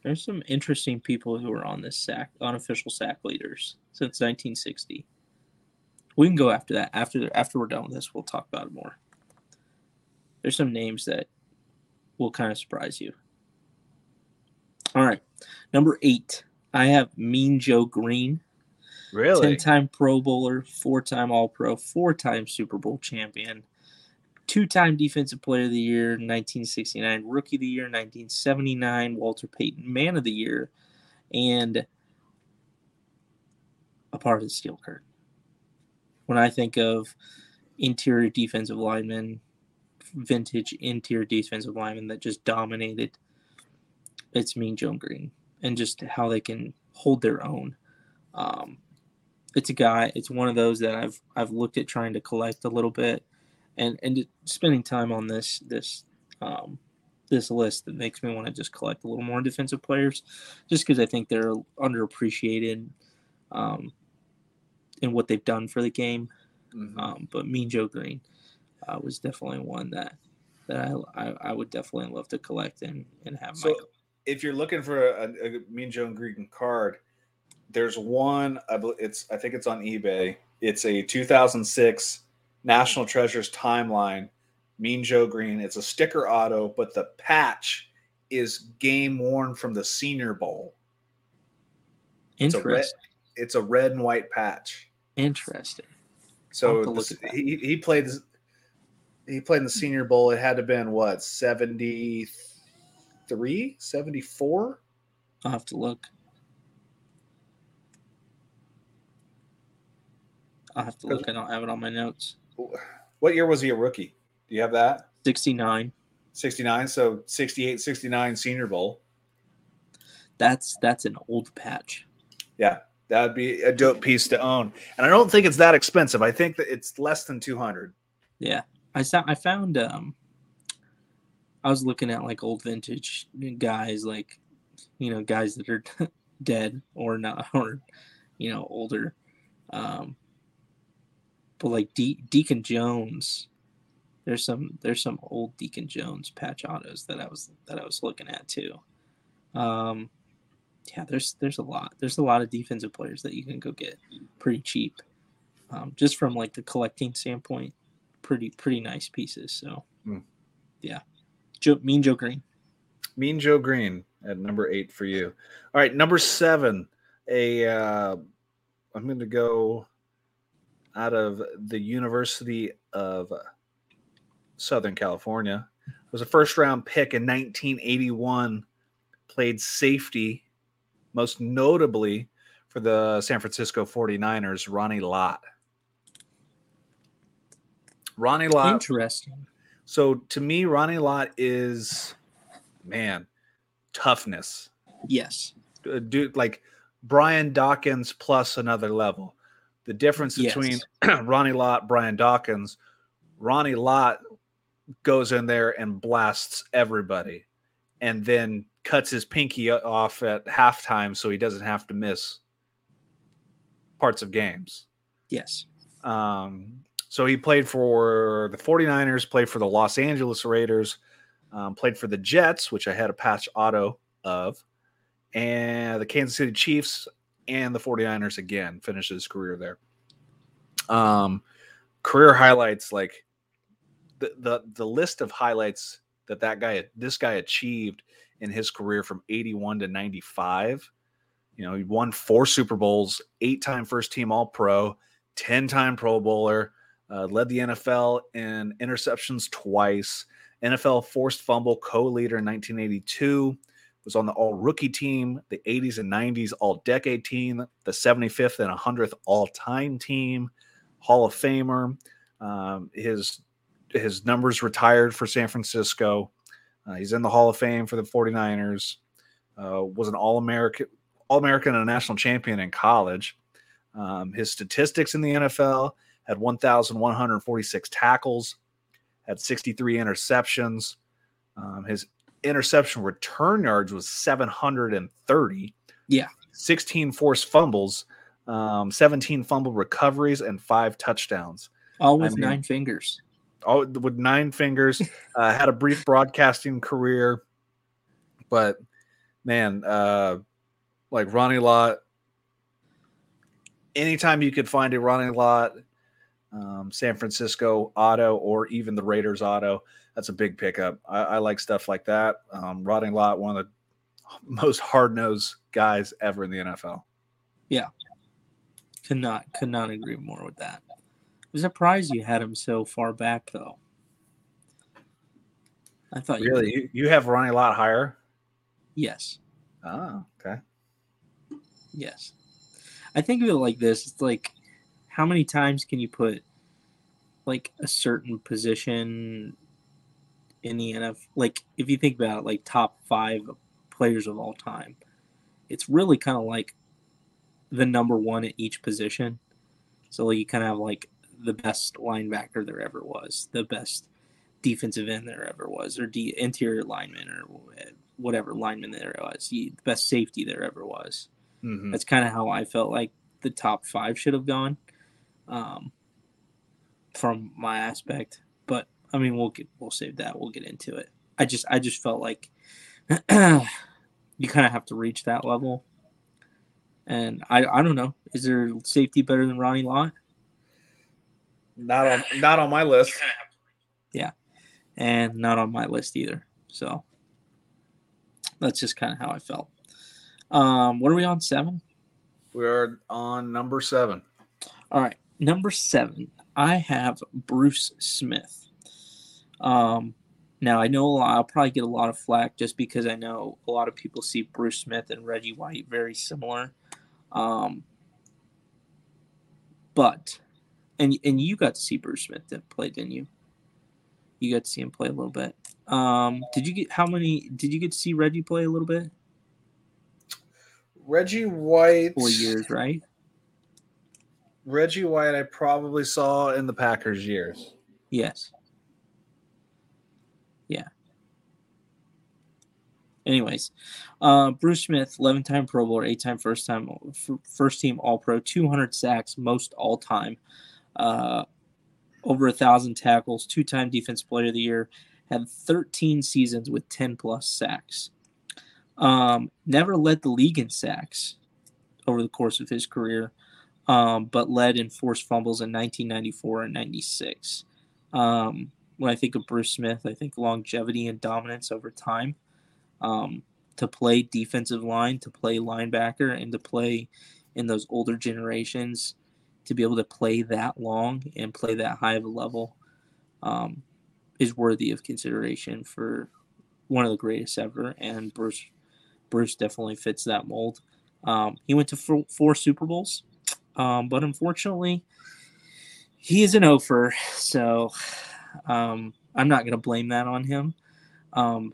there's some interesting people who are on this sack unofficial sack leaders since 1960. We can go after that. After after we're done with this, we'll talk about it more. There's some names that will kind of surprise you. All right, number eight. I have Mean Joe Greene. Really? 10 time Pro Bowler, four time All Pro, four time Super Bowl champion, two time Defensive Player of the Year, 1969, Rookie of the Year, 1979, Walter Payton Man of the Year, and a part of the Steel Curtain. When I think of interior defensive linemen, vintage interior defensive linemen that just dominated, it's Mean Joe Greene and just how they can hold their own. Um, it's a guy. It's one of those that I've I've looked at trying to collect a little bit, and and spending time on this this um, this list that makes me want to just collect a little more defensive players, just because I think they're underappreciated um, in what they've done for the game. Mhm. Um, but Mean Joe Greene uh, was definitely one that that I, I, I would definitely love to collect and and have my So, if you're looking for a, a Mean Joe Greene card, there's one. I bel- it's I think it's on eBay. It's a 2006 National Treasures timeline. Mean Joe Greene. It's a sticker auto, but the patch is game worn from the Senior Bowl. It's a red. It's a red and white patch. Interesting. So have to look this- he he played he played in the Senior Bowl. It had to have been what 73, 74? I'll have to look. I'll have to look. I don't have it on my notes. What year was he a rookie? Do you have that? 69. 69. So 68, 69 Senior Bowl. That's that's an old patch. Yeah. That'd be a dope piece to own, and I don't think it's that expensive. I think that it's less than two hundred. Yeah, I saw. I found. Um, I was looking at like old vintage guys, like you know, guys that are dead or not, or you know, older. Um, but like De- Deacon Jones, there's some there's some old Deacon Jones patch autos that I was that I was looking at too. Um, yeah, there's there's a lot. There's a lot of defensive players that you can go get pretty cheap. Um, just from like the collecting standpoint, pretty pretty nice pieces. So, mm. yeah, Joe, Mean Joe Greene. Mean Joe Greene at number eight for you. All right, number seven. A uh, I'm going to go out of the University of Southern California. It was a first round pick in 1981. Played safety most notably for the San Francisco 49ers, Ronnie Lott. Ronnie Lott. Interesting. So to me, Ronnie Lott is, man, toughness. Yes. Uh, Dude, like Brian Dawkins plus another level. The difference between yes. Ronnie Lott, Brian Dawkins, Ronnie Lott goes in there and blasts everybody and then cuts his pinky off at halftime so he doesn't have to miss parts of games. Yes. Um, so he played for the 49ers, played for the Los Angeles Raiders, um, played for the Jets, which I had a patch auto of, and the Kansas City Chiefs and the 49ers again, finished his career there. Um, career highlights like the, the the list of highlights that that guy this guy achieved in his career from 81 to 95. You know, he won four Super Bowls, eight time first team All Pro, 10 time Pro Bowler, uh, led the NFL in interceptions twice, NFL forced fumble co leader in 1982, was on the All Rookie team, the 80s and 90s All Decade team, the 75th and 100th All Time team, Hall of Famer. Um, his his numbers retired for San Francisco. Uh, he's in the Hall of Fame for the 49ers. Uh, was an All American, All American, and a national champion in college. Um, his statistics in the NFL had 1,146 tackles, had 63 interceptions. Um, his interception return yards was 730. Yeah. 16 forced fumbles, um, 17 fumble recoveries, and five touchdowns. All with I mean, nine fingers all with nine fingers. Uh, had a brief broadcasting career, but man, uh, like Ronnie Lott. Anytime you could find a Ronnie Lott, um, San Francisco auto, or even the Raiders auto, that's a big pickup. I, I like stuff like that. Um, Ronnie Lott, one of the most hard nosed guys ever in the NFL. Yeah, could not could not agree more with that. I'm surprised you had him so far back, though. I thought really you, you have Ronnie a lot higher. Yes. Oh, okay. Yes, I think of it like this: it's like how many times can you put like a certain position in the NFL? Like if you think about it, like top five players of all time, it's really kind of like the number one at each position. So like you kind of have like the best linebacker there ever was, the best defensive end there ever was, or the interior lineman, or whatever lineman there was, the best safety there ever was. Mm-hmm. That's kind of how I felt like the top five should have gone, um, from my aspect. But I mean, we'll get we'll save that. We'll get into it. I just I just felt like you kind of have to reach that level. And I I don't know. Is there safety better than Ronnie Lott? Not on not on my list. Yeah. And not on my list either. So that's just kind of how I felt. Um, what are we on? Seven? We're on number seven. All right. Number seven. I have Bruce Smith. Um, now I know lot, I'll probably get a lot of flack just because I know a lot of people see Bruce Smith and Reggie White very similar. Um, but and and you got to see Bruce Smith that play, didn't you? You got to see him play a little bit. Um, did you get how many? Did you get to see Reggie play a little bit? Reggie White. Four years, right? Reggie White, I probably saw in the Packers years. Yes. Yeah. Anyways, uh, Bruce Smith, 11 time Pro Bowler, eight time first time first team All Pro, 200 sacks, most all time, uh, over a thousand tackles, two time Defense Player of the Year, had 13 seasons with 10 plus sacks. Um, never led the league in sacks over the course of his career, um, but led in forced fumbles in 1994 and 96. Um, when I think of Bruce Smith, I think longevity and dominance over time. Um, to play defensive line, to play linebacker, and to play in those older generations, to be able to play that long and play that high of a level um, is worthy of consideration for one of the greatest ever. And Bruce Bruce definitely fits that mold. Um, he went to four, four Super Bowls, um, but unfortunately, he is an offer. So um, I'm not going to blame that on him. Um,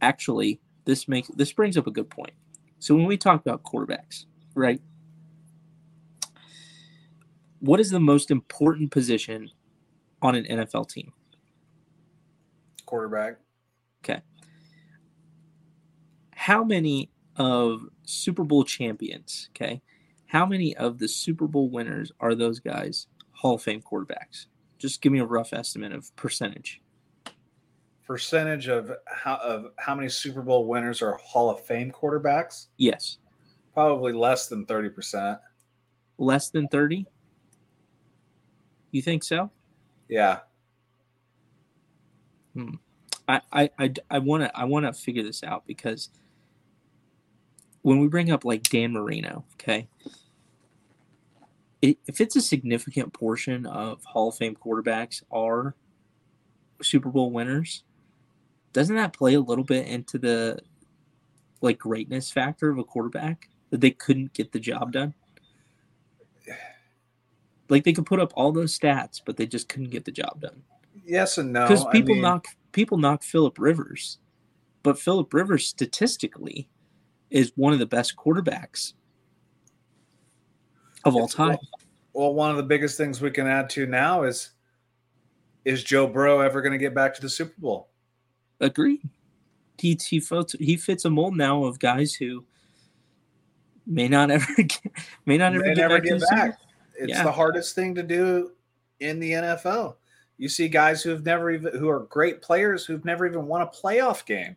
actually, this makes this brings up a good point. So when we talk about quarterbacks, right? What is the most important position on an NFL team? Quarterback. Okay how many of Super Bowl champions, okay, how many of the Super Bowl winners are those guys Hall of Fame quarterbacks? Just give me a rough estimate of percentage. Percentage of how of how many Super Bowl winners are Hall of Fame quarterbacks? Yes. Probably less than 30%. Less than 30? You think so? Yeah. Hmm. I I I, I want to I want to figure this out because – when we bring up like Dan Marino, okay, it, if it's a significant portion of Hall of Fame quarterbacks are Super Bowl winners, doesn't that play a little bit into the like greatness factor of a quarterback that they couldn't get the job done? Like they could put up all those stats, but they just couldn't get the job done. Yes and no. Because people I mean... knock people knock Philip Rivers, but Philip Rivers statistically is one of the best quarterbacks of all time. Well, one of the biggest things we can add to now is is Joe Burrow ever going to get back to the Super Bowl? Agreed. He he fits, he fits a mold now of guys who may not ever get, may not ever may get back. Get back. It's yeah. the hardest thing to do in the NFL. You see guys who have never even who are great players who've never even won a playoff game.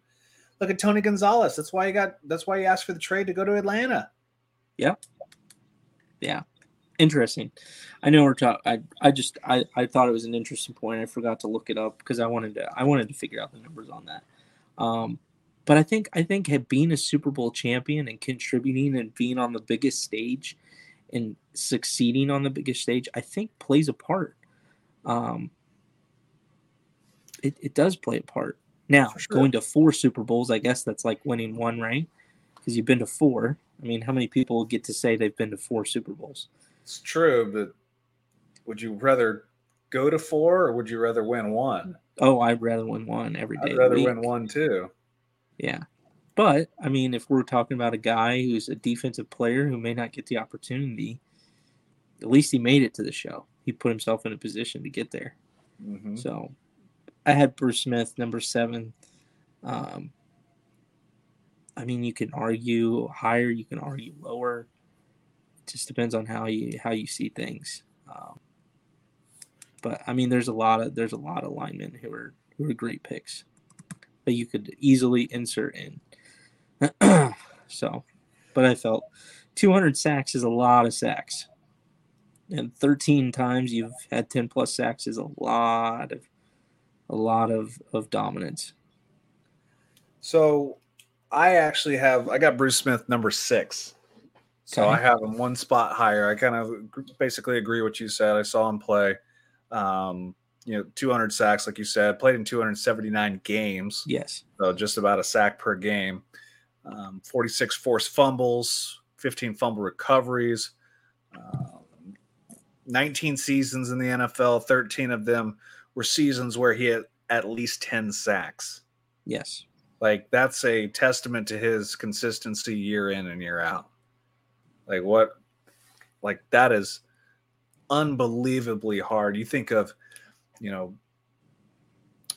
Look at Tony Gonzalez. That's why you got. That's why you asked for the trade to go to Atlanta. Yeah. Yeah. Interesting. I know we're talking. I I just I I thought it was an interesting point. I forgot to look it up because I wanted to I wanted to figure out the numbers on that. Um, but I think I think being a Super Bowl champion and contributing and being on the biggest stage and succeeding on the biggest stage, I think plays a part. Um, it, it does play a part. Now, sure. going to four Super Bowls, I guess that's like winning one, right? Because you've been to four. I mean, how many people get to say they've been to four Super Bowls? It's true, but would you rather go to four or would you rather win one? Oh, I'd rather win one every day. I'd rather win one too. Yeah. But, I mean, if we're talking about a guy who's a defensive player who may not get the opportunity, at least he made it to the show. He put himself in a position to get there. Mm-hmm. So I had Bruce Smith number seven. Um, I mean, you can argue higher, you can argue lower. It just depends on how you how you see things. Um, but I mean, there's a lot of there's a lot of linemen who are who are great picks that you could easily insert in. So, but I felt 200 sacks is a lot of sacks, and 13 times you've had 10 plus sacks is a lot of a lot of of dominance. So, I actually have I got Bruce Smith number six. So okay. I have him one spot higher. I kind of basically agree what you said. I saw him play. Um, you know, 200 sacks, like you said, played in 279 games. Yes. So just about a sack per game. Um, 46 forced fumbles, 15 fumble recoveries, um, 19 seasons in the NFL, 13 of them were seasons where he had at least 10 sacks. Yes. Like that's a testament to his consistency year in and year out. Like what like that is unbelievably hard. You think of, you know,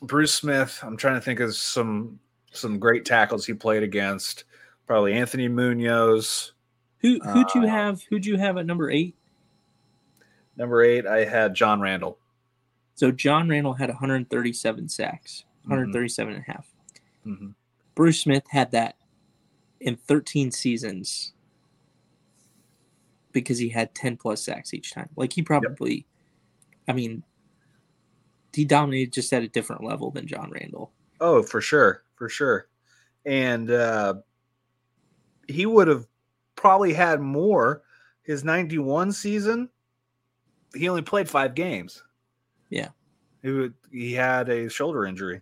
Bruce Smith, I'm trying to think of some some great tackles he played against. Probably Anthony Munoz. Who who'd you uh, have? Who'd you have at number eight? Number eight, I had John Randle. So John Randle had 137 sacks, 137 mm-hmm. and a half. Mm-hmm. Bruce Smith had that in 13 seasons because he had 10 plus sacks each time. Like he probably, yep. I mean, he dominated just at a different level than John Randle. Oh, for sure, for sure. And uh, he would have probably had more. His 91 season, he only played five games. Yeah. He would, he had a shoulder injury.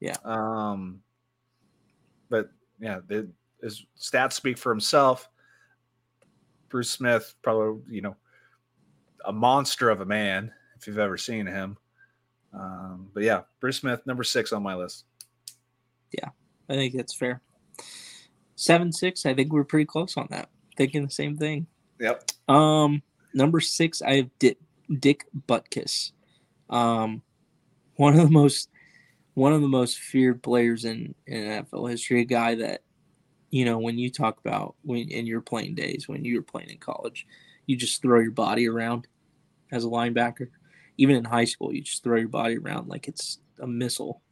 Yeah. Um, but yeah, the, his stats speak for himself. Bruce Smith, probably you know, a monster of a man if you've ever seen him. Um, but yeah, Bruce Smith, number six on my list. Yeah, I think that's fair. Seven six, I think we're pretty close on that. Thinking the same thing. Yep. Um, number six, I have Dick, Dick Butkus. Um, one of the most one of the most feared players in, in NFL history. A guy that, you know, when you talk about when in your playing days, when you were playing in college, you just throw your body around as a linebacker. Even in high school, you just throw your body around like it's a missile.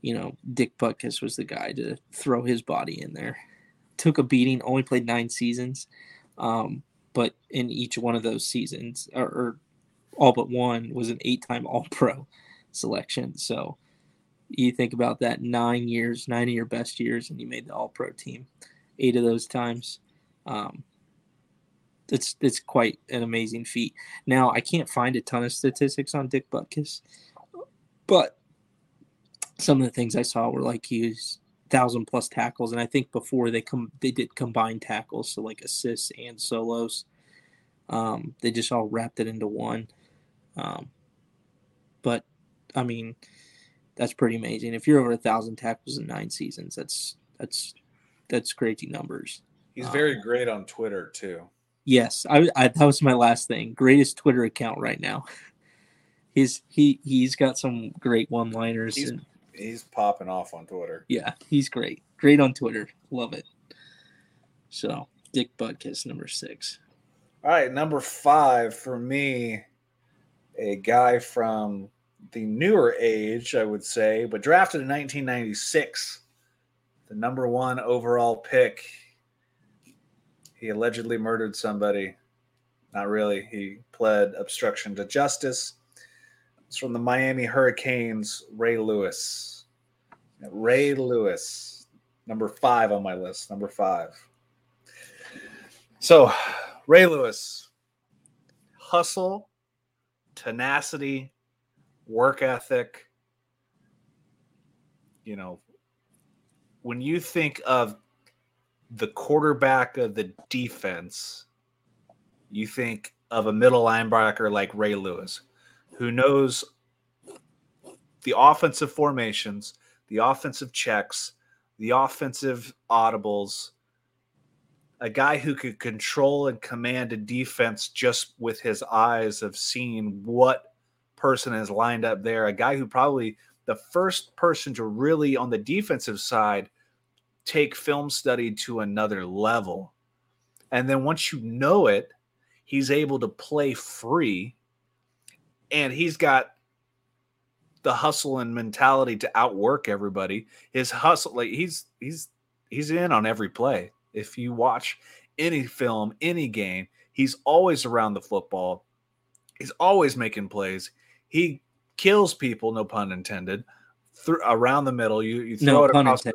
You know, Dick Butkus was the guy to throw his body in there. Took a beating, only played nine seasons. Um, but in each one of those seasons, or, or all but one, was an eight time All Pro selection. So you think about that nine years, nine of your best years, and you made the All Pro team eight of those times. Um, it's it's quite an amazing feat. Now I can't find a ton of statistics on Dick Butkus, but some of the things I saw were like he was thousand plus tackles, and I think before they come they did combine tackles, so like assists and solos. Um, they just all wrapped it into one. Um, but I mean, that's pretty amazing. If you're over a thousand tackles in nine seasons, that's that's that's crazy numbers. He's very um, great on Twitter too. Yes, I, I, that was my last thing. Greatest Twitter account right now. He's he he's got some great one liners. He's, and, he's popping off on Twitter. Yeah, he's great. Great on Twitter. Love it. So Dick Butkus number six. All right, number five for me, a guy from the newer age, I would say, but drafted in 1996, the number one overall pick. He allegedly murdered somebody. Not really. He pled obstruction to justice. It's from the Miami Hurricanes, Ray Lewis. Ray Lewis, number five on my list. Number five. So, Ray Lewis, hustle, tenacity, work ethic. You know, when you think of the quarterback of the defense, you think of a middle linebacker like Ray Lewis, who knows the offensive formations, the offensive checks, the offensive audibles, a guy who could control and command a defense just with his eyes of seeing what person is lined up there, a guy who probably the first person to really on the defensive side take film study to another level. And then once you know it, he's able to play free and he's got the hustle and mentality to outwork everybody. His hustle like he's he's he's in on every play. If you watch any film, any game, he's always around the football. He's always making plays he kills people, no pun intended, through around the middle. You you throw no it across the,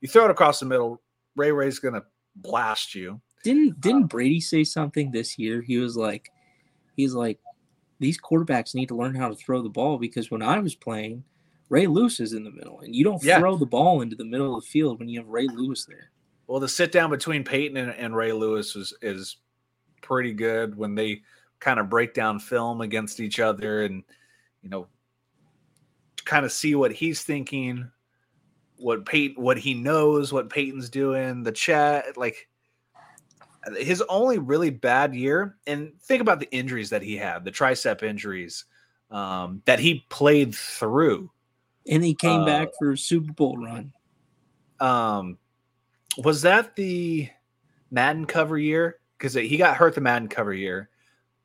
you throw it across the middle. Ray Ray's gonna blast you. Didn't didn't uh, Brady say something this year? He was like, he's like, these quarterbacks need to learn how to throw the ball because when I was playing, Ray Lewis is in the middle, and you don't yeah. throw the ball into the middle of the field when you have Ray Lewis there. Well, the sit down between Peyton and, and Ray Lewis is is pretty good when they kind of break down film against each other and you know kind of see what he's thinking what Peyton, what he knows, what Peyton's doing, the chat, like his only really bad year. And think about the injuries that he had, the tricep injuries um, that he played through. And he came uh, back for a Super Bowl run. Um, was that the Madden cover year? Because he got hurt the Madden cover year.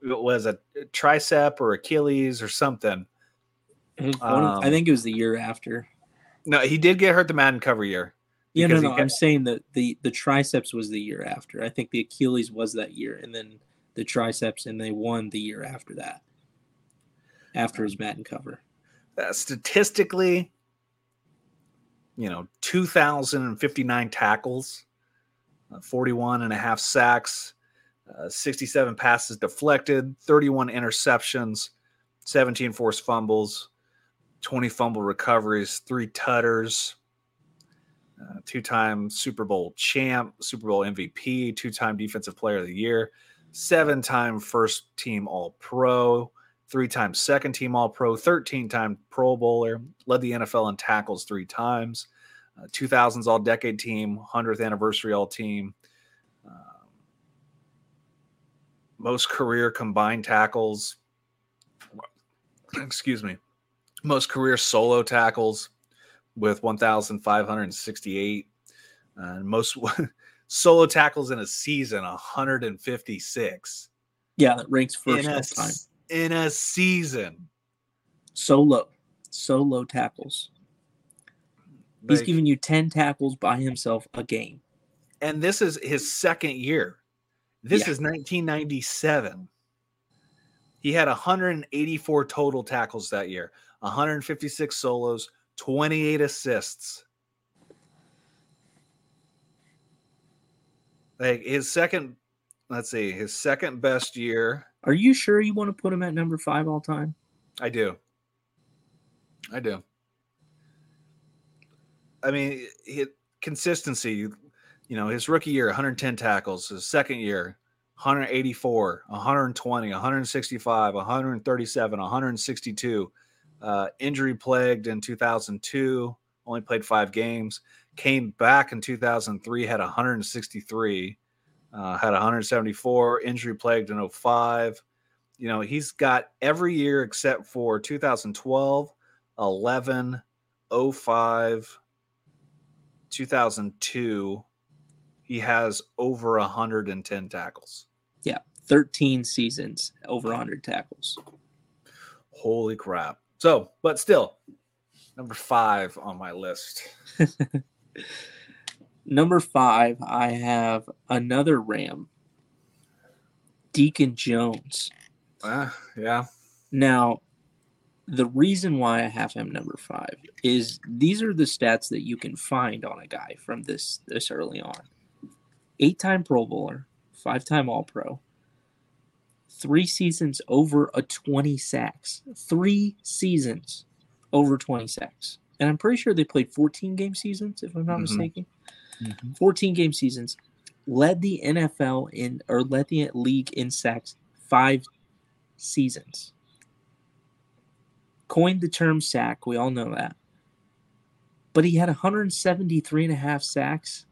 It was a tricep or Achilles or something. Um, I think it was the year after. No, he did get hurt the Madden cover year. Yeah, no, no. Kept... I'm saying that the the triceps was the year after. I think the Achilles was that year, and then the triceps, and they won the year after that. After his Madden cover. Uh, statistically, you know, 2,059 tackles, uh, 41 and a half sacks, uh, 67 passes deflected, 31 interceptions, 17 forced fumbles, 20 fumble recoveries, three tutters, uh, two time Super Bowl champ, Super Bowl MVP, two time Defensive Player of the Year, seven time first team All Pro, three time second team All Pro, 13 time Pro Bowler, led the NFL in tackles three times, uh, 2000s All Decade Team, 100th Anniversary All Team. Um, most career combined tackles, excuse me, most career solo tackles with 1,568. Uh, most solo tackles in a season, 156. Yeah, that ranks first in a, time. In a season. Solo. Solo tackles. Like, He's giving you 10 tackles by himself a game. And this is his second year. This yeah. is 1997. He had 184 total tackles that year. 156 solos, 28 assists. Like his second, let's see, his second best year. Are you sure you want to put him at number five all time? I do. I do. I mean, he, consistency. You know, his rookie year, 110 tackles. His second year, 184, 120, 165, 137, 162 uh, injury plagued in 2002, only played five games. Came back in 2003, had 163, uh, had 174, injury plagued in 05. You know, he's got every year except for 2012, 11, 05, 2002. He has over 110 tackles. Yeah, 13 seasons, over 100 tackles. Holy crap. So, but still, number five on my list. number five, I have another Ram, Deacon Jones. Uh, yeah. Now, the reason why I have him number five is these are the stats that you can find on a guy from this this early on. Eight time Pro Bowler, five time All Pro, three seasons over a 20 sacks. Three seasons over 20 sacks. And I'm pretty sure they played 14 game seasons, if I'm not mm-hmm. mistaken. Mm-hmm. 14 game seasons. Led the NFL in, or led the league in sacks five seasons. Coined the term sack. We all know that. But he had 173 and a half sacks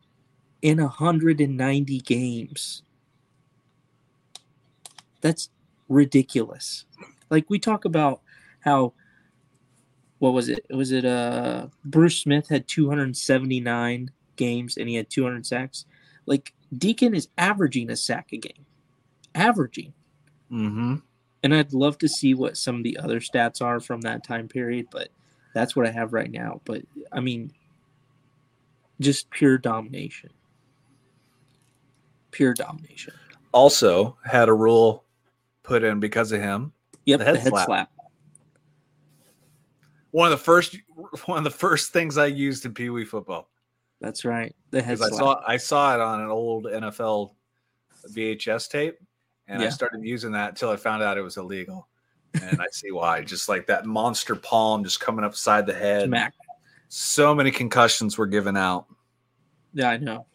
in 190 games. That's ridiculous. Like we talk about how what was it? Was it uh Bruce Smith had 279 games and he had 200 sacks. Like Deacon is averaging a sack a game. Averaging. Mm-hmm. And I'd love to see what some of the other stats are from that time period, but that's what I have right now. But I mean, just pure domination. Pure domination. Also had a rule put in because of him. Yep, the head, the head slap. slap. One of the first one of the first things I used in Pee Wee football. That's right. The head slap. I saw I saw it on an old NFL VHS tape, and yeah. I started using that until I found out it was illegal. And I see why. Just like that monster palm just coming upside the head. Smack. So many concussions were given out. Yeah, I know.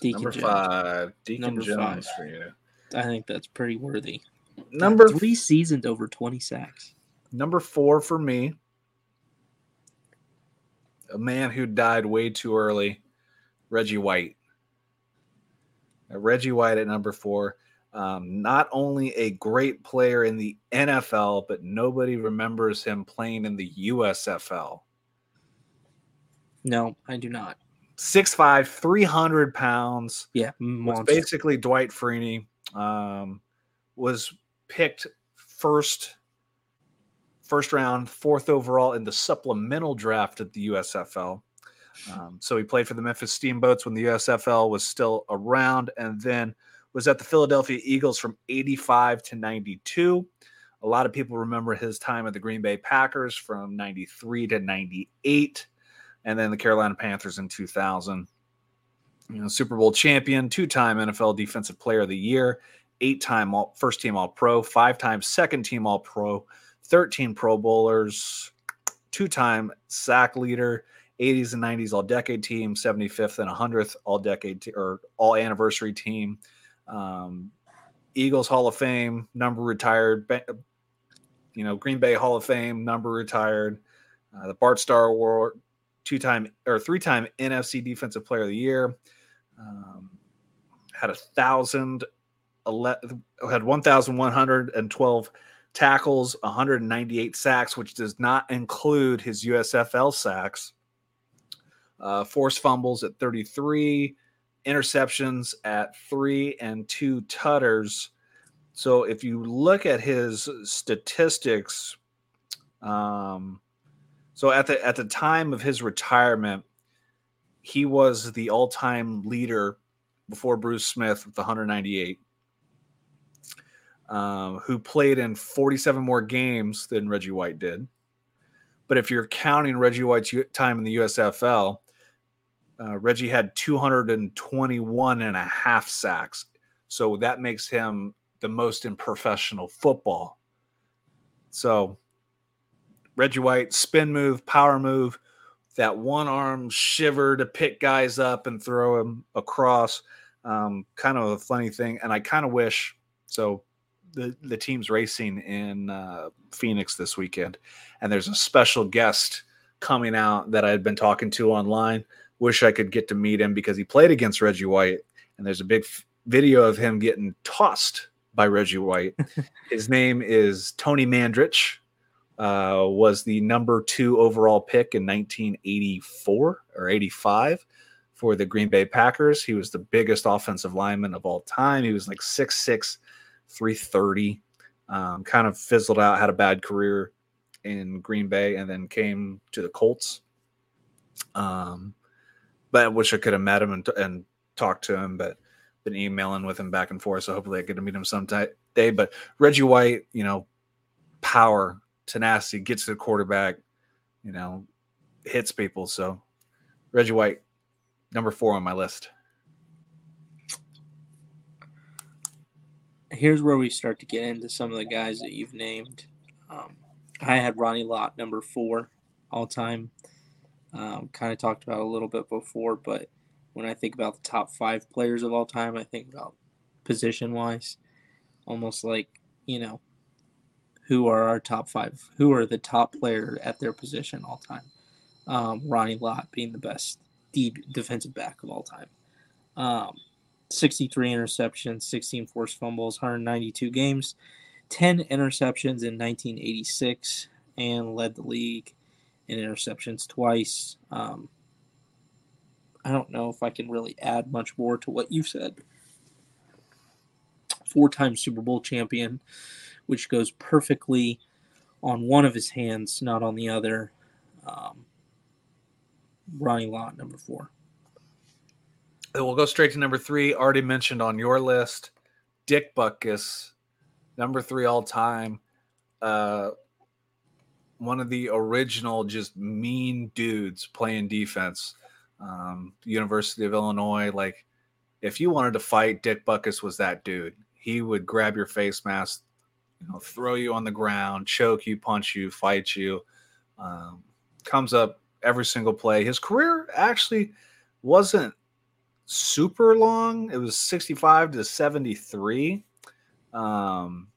Deacon number Jones. five, Deacon number Jones five. for you. I think that's pretty worthy. Number three seasons over 20 sacks. Number four for me. a man who died way too early, Reggie White. Uh, Reggie White at number four. Um, not only a great player in the NFL, but nobody remembers him playing in the USFL. No, I do not. 6'5, 300 pounds. Yeah, basically Dwight Freeney. Um, was picked first first round, fourth overall in the supplemental draft at the USFL. Um, so he played for the Memphis Showboats when the USFL was still around, and then was at the Philadelphia Eagles from 85 to 92. A lot of people remember his time at the Green Bay Packers from 93 to 98, and then the Carolina Panthers in 2000. You know, Super Bowl champion, two time NFL Defensive Player of the Year, eight time first team All Pro, five time second team All Pro, 13 Pro Bowlers, two time sack leader, 80s and 90s All Decade team, 75th and 100th All Decade te- or All Anniversary team, um, Eagles Hall of Fame, number retired, you know, Green Bay Hall of Fame, number retired, uh, the Bart Starr Award, two time or three time NFC Defensive Player of the Year. Um, had a thousand, had 1,112 tackles, 198 sacks, which does not include his USFL sacks. Uh, fumbles at 33, interceptions at three, and two tutters. So if you look at his statistics, um, so at the at the time of his retirement, he was the all-time leader before Bruce Smith with 198 um, who played in 47 more games than Reggie White did. But if you're counting Reggie White's time in the USFL, uh, Reggie had 221 and a half sacks. So that makes him the most in professional football. So Reggie White, spin move, power move, that one arm shiver to pick guys up and throw them across. Um, kind of a funny thing. And I kind of wish so the the team's racing in uh, Phoenix this weekend, and there's a special guest coming out that I had been talking to online. Wish I could get to meet him because he played against Reggie White, and there's a big f- video of him getting tossed by Reggie White. His name is Tony Mandarich. Uh, was the number two overall pick in 1984 or 85 for the Green Bay Packers. He was the biggest offensive lineman of all time. He was like six six 330. Um, kind of fizzled out, had a bad career in Green Bay, and then came to the Colts. Um, but I wish I could have met him and, and talked to him, but been emailing with him back and forth. So hopefully I get to meet him someday. But Reggie White, you know, power, tenacity, gets to the quarterback, you know, hits people. So Reggie White, number four on my list. here's where we start to get into some of the guys that you've named. Um, I had Ronnie Lott number four all time. Um, kind of talked about a little bit before, but when I think about the top five players of all time, I think about position wise, almost like you know, who are our top five? Who are the top player at their position all time? Um, Ronnie Lott being the best deep defensive back of all time. Um, 63 interceptions, 16 forced fumbles, 192 games, 10 interceptions in 1986, and led the league in interceptions twice. Um, I don't know if I can really add much more to what you said. Four time Super Bowl champion, which goes perfectly on one of his hands, not on the other. Um, Ronnie Lott, number four. We'll go straight to number three. Already mentioned on your list, Dick Butkus, number three all time. Uh, one of the original, just mean dudes playing defense. Um, University of Illinois. Like, if you wanted to fight, Dick Butkus was that dude. He would grab your face mask, you know, throw you on the ground, choke you, punch you, fight you. Um, comes up every single play. His career actually wasn't super long. It was 65 to 73. Um,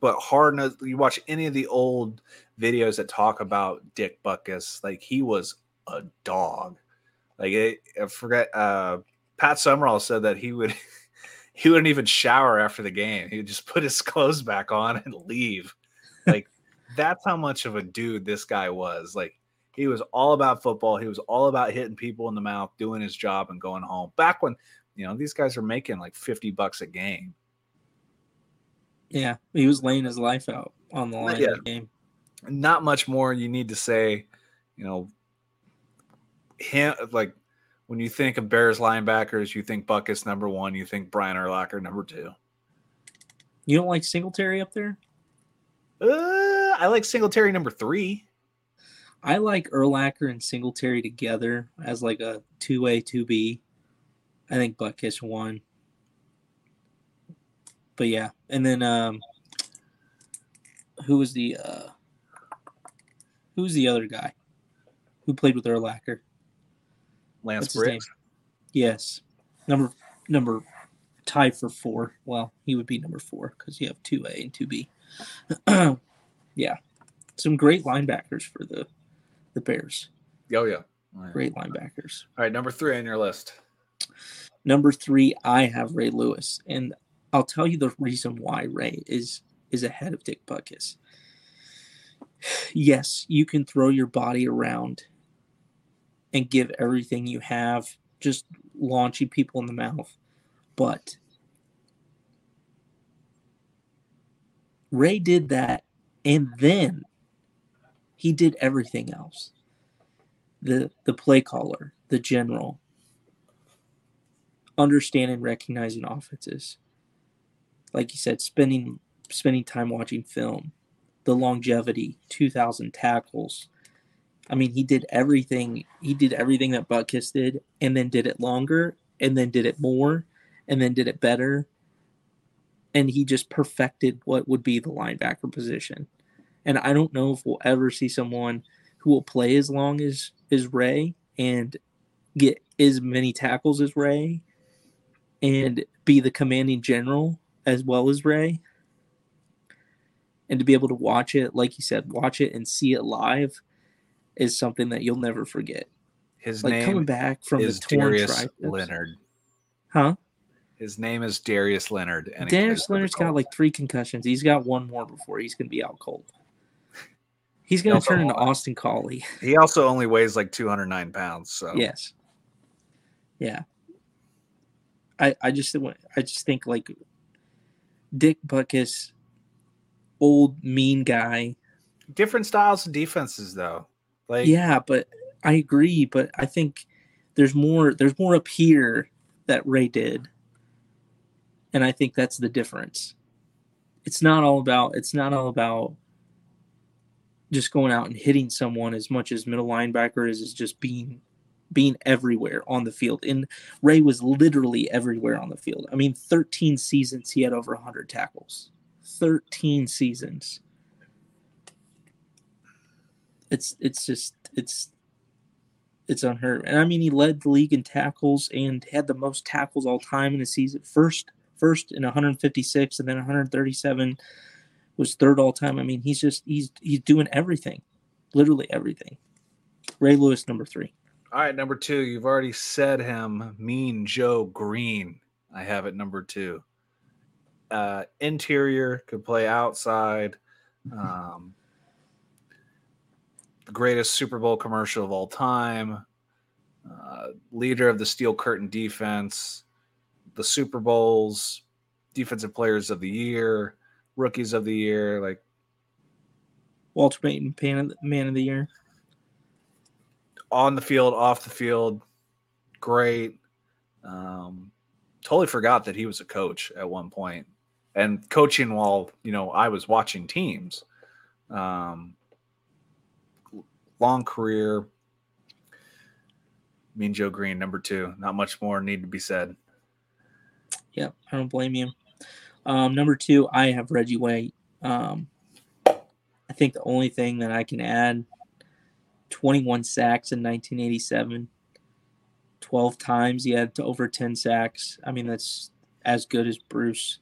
but hard enough, you watch any of the old videos that talk about Dick Butkus, like he was a dog. Like I forget. Uh, Pat Summerall said that he would he wouldn't even shower after the game. He would just put his clothes back on and leave. Like that's how much of a dude this guy was. Like he was all about football. He was all about hitting people in the mouth, doing his job, and going home. Back when you know these guys were making like fifty bucks a game. Yeah, he was laying his life out on the line yeah. the game. Not much more you need to say. You know, him like when you think of Bears linebackers, you think Butkus number one, you think Brian Urlacher number two. You don't like Singletary up there? Uh, I like Singletary number three. I like Urlacher and Singletary together as like a two A, two B. I think Butkus one. But yeah, and then um, who was the uh, who's the other guy who played with Urlacher? Lance Briggs. Yes, number number tied for four. Well, he would be number four because you have two A and two B. yeah, some great linebackers for the the Bears. Oh yeah, great linebackers. All right, number three on your list. Number three, I have Ray Lewis, and I'll tell you the reason why Ray is is ahead of Dick Butkus. Yes, you can throw your body around and give everything you have, just launching people in the mouth, but Ray did that, and then he did everything else. The the play caller, the general, understanding, recognizing offenses. Like you said, spending spending time watching film, the longevity, two thousand tackles. I mean, he did everything. He did everything that Butkus did, and then did it longer, and then did it more, and then did it better. And he just perfected what would be the linebacker position. And I don't know if we'll ever see someone who will play as long as as Ray and get as many tackles as Ray and be the commanding general as well as Ray. And to be able to watch it, like you said, watch it and see it live is something that you'll never forget. His like name coming back from is the Darius triceps. Leonard. Huh? His name is Darius Leonard. And Darius Leonard's got like three concussions. He's got one more before he's gonna be out cold. He's going to turn into Austin Collie. He also only weighs like 209 pounds. So yes, yeah. I I just I just think like Dick Butkus, old mean guy. Different styles of defenses, though. Like yeah, but I agree. But I think there's more. There's more up here that Ray did, and I think that's the difference. It's not all about. It's not all about just going out and hitting someone as much as middle linebacker is, is just being being everywhere on the field. And Ray was literally everywhere on the field. I mean, 13 seasons he had over 100 tackles. 13 seasons. It's it's just it's it's unheard. And I mean, he led the league in tackles and had the most tackles all time in a season. First first in 156 and then 137 was third all time. I mean, he's just he's he's doing everything, literally everything. Ray Lewis, number three. All right, number two. You've already said him. Mean Joe Greene. I have it number two. Uh, interior could play outside. Um, the greatest Super Bowl commercial of all time. Uh, leader of the Steel Curtain defense. The Super Bowls. Defensive Players of the Year rookies of the year, like Walter Payton, man of the, man of the year. On the field, off the field, great. Um, totally forgot that he was a coach at one point, and coaching while you know I was watching teams. Um, long career. Mean Joe Greene, number two. Not much more need to be said. Yeah, I don't blame you. Um, number two, I have Reggie White. Um, I think the only thing that I can add 21 sacks in 1987. 12 times he had over 10 sacks. I mean, that's as good as Bruce.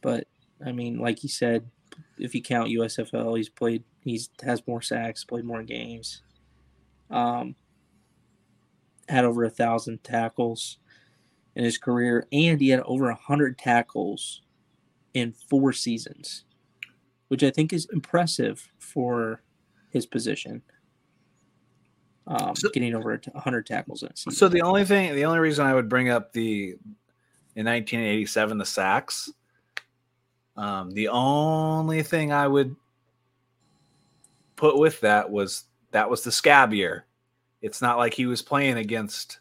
But I mean, like you said, if you count USFL, he's played, he's has more sacks, played more games. Um, had over a thousand tackles in his career, and he had over a hundred tackles in four seasons, which I think is impressive for his position. Um, So- getting over a hundred tackles in a season. So the only thing, the only reason I would bring up the in 1987 the sacks, um, the only thing I would put with that was that was the scab year. It's not like he was playing against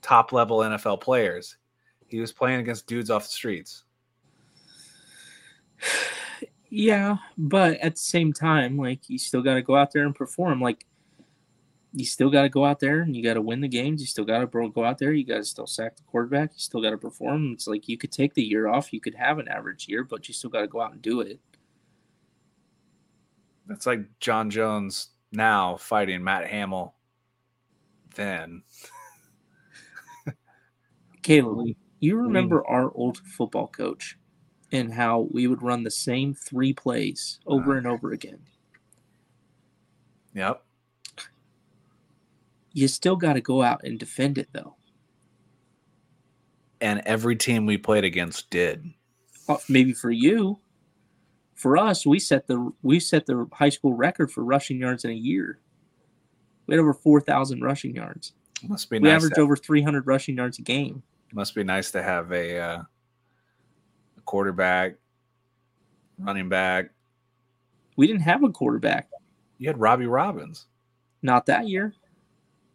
top level NFL players. He was playing against dudes off the streets. Yeah, but at the same time, like you still got to go out there and perform. Like you still got to go out there and you got to win the games. You still got to go out there. You got to still sack the quarterback. You still got to perform. It's like you could take the year off. You could have an average year, but you still got to go out and do it. That's like Jon Jones now fighting Matt Hamill. Then Caleb, you remember our old football coach and how we would run the same three plays over uh. and over again. Yep. You still got to go out and defend it, though. And every team we played against did. Uh, maybe for you, for us, we set the we set the high school record for rushing yards in a year. We had over four thousand rushing yards. Must be We nice. averaged over three hundred rushing yards a game. must be nice to have a, uh, a quarterback, running back. We didn't have a quarterback. You had Robbie Robbins. Not that year.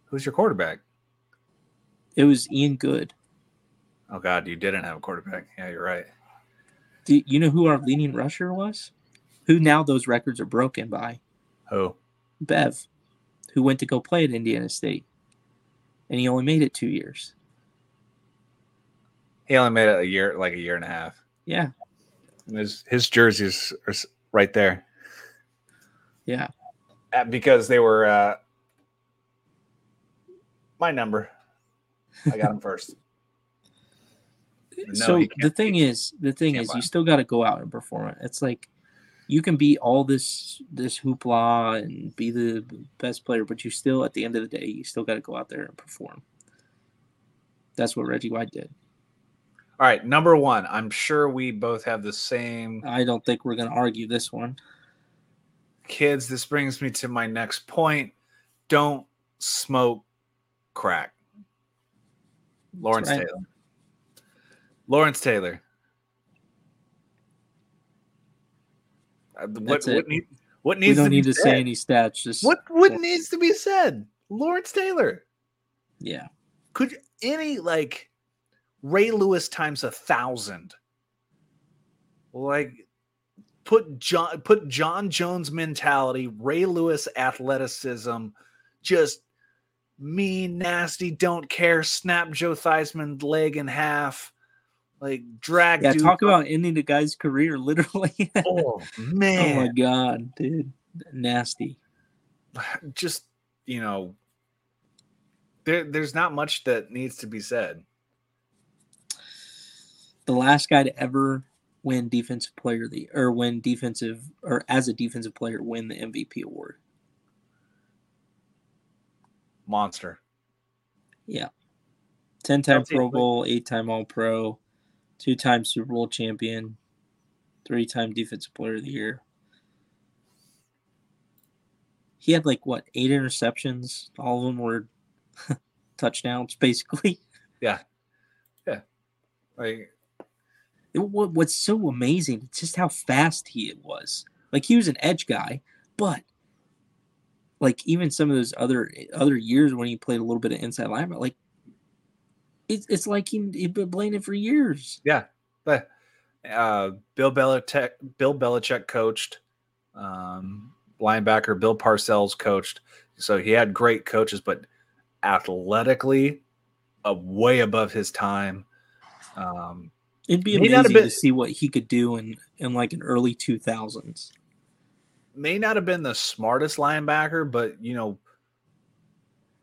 Who's your quarterback? It was Ian Good. Oh God, you didn't have a quarterback. Yeah, you're right. Do you know who our leading rusher was? Who now those records are broken by? Who? Bev, who went to go play at Indiana State, and he only made it two years. He only made it a year, like a year and a half. Yeah, His his jerseys are right there yeah. Uh, because they were uh, my number. I got him first. No, so the thing is, the thing is, buy you him. still got to go out and perform it. It's like you can be all this this hoopla and be the best player, but you still, at the end of the day, you still got to go out there and perform. That's what Reggie White did. All right, number one. I'm sure we both have the same I don't think we're going to argue this one. kids. This brings me to my next point. Don't smoke crack. Lawrence right. Taylor. Lawrence Taylor. Uh, what what, need, what We don't to need to said? say any stats. Just What what needs to be said? Lawrence Taylor. Yeah, Could any like Ray Lewis times a thousand? Like put John put Jon Jones mentality, Ray Lewis athleticism, just mean, nasty, don't care, snap Joe Theismann leg in half, like drag. yeah. dude Talk about ending a guy's career, literally. oh man! oh my god, dude, nasty. just you know, there there's not much that needs to be said. the last guy to ever win defensive player the or win defensive or as a defensive player win the MVP award. Monster. Yeah. 10 time Pro. Bowl, 8 time All Pro, 2 time Super Bowl champion, 3 time defensive player of the year. He had like what, 8 interceptions? All of them were touchdowns basically. Yeah. Yeah. Like It, what, what's so amazing is just how fast he was. Like he was an edge guy, but like even some of those other other years when he played a little bit of inside linebacker, like it's it's like he, he'd been playing it for years. Yeah, but uh, Bill Belichick, Bill Belichick coached um, linebacker. Bill Parcells coached, so he had great coaches, but athletically, uh, way above his time. Um, It'd be May not have amazing been- to see what he could do in in like an early two thousands. May not have been the smartest linebacker, but you know,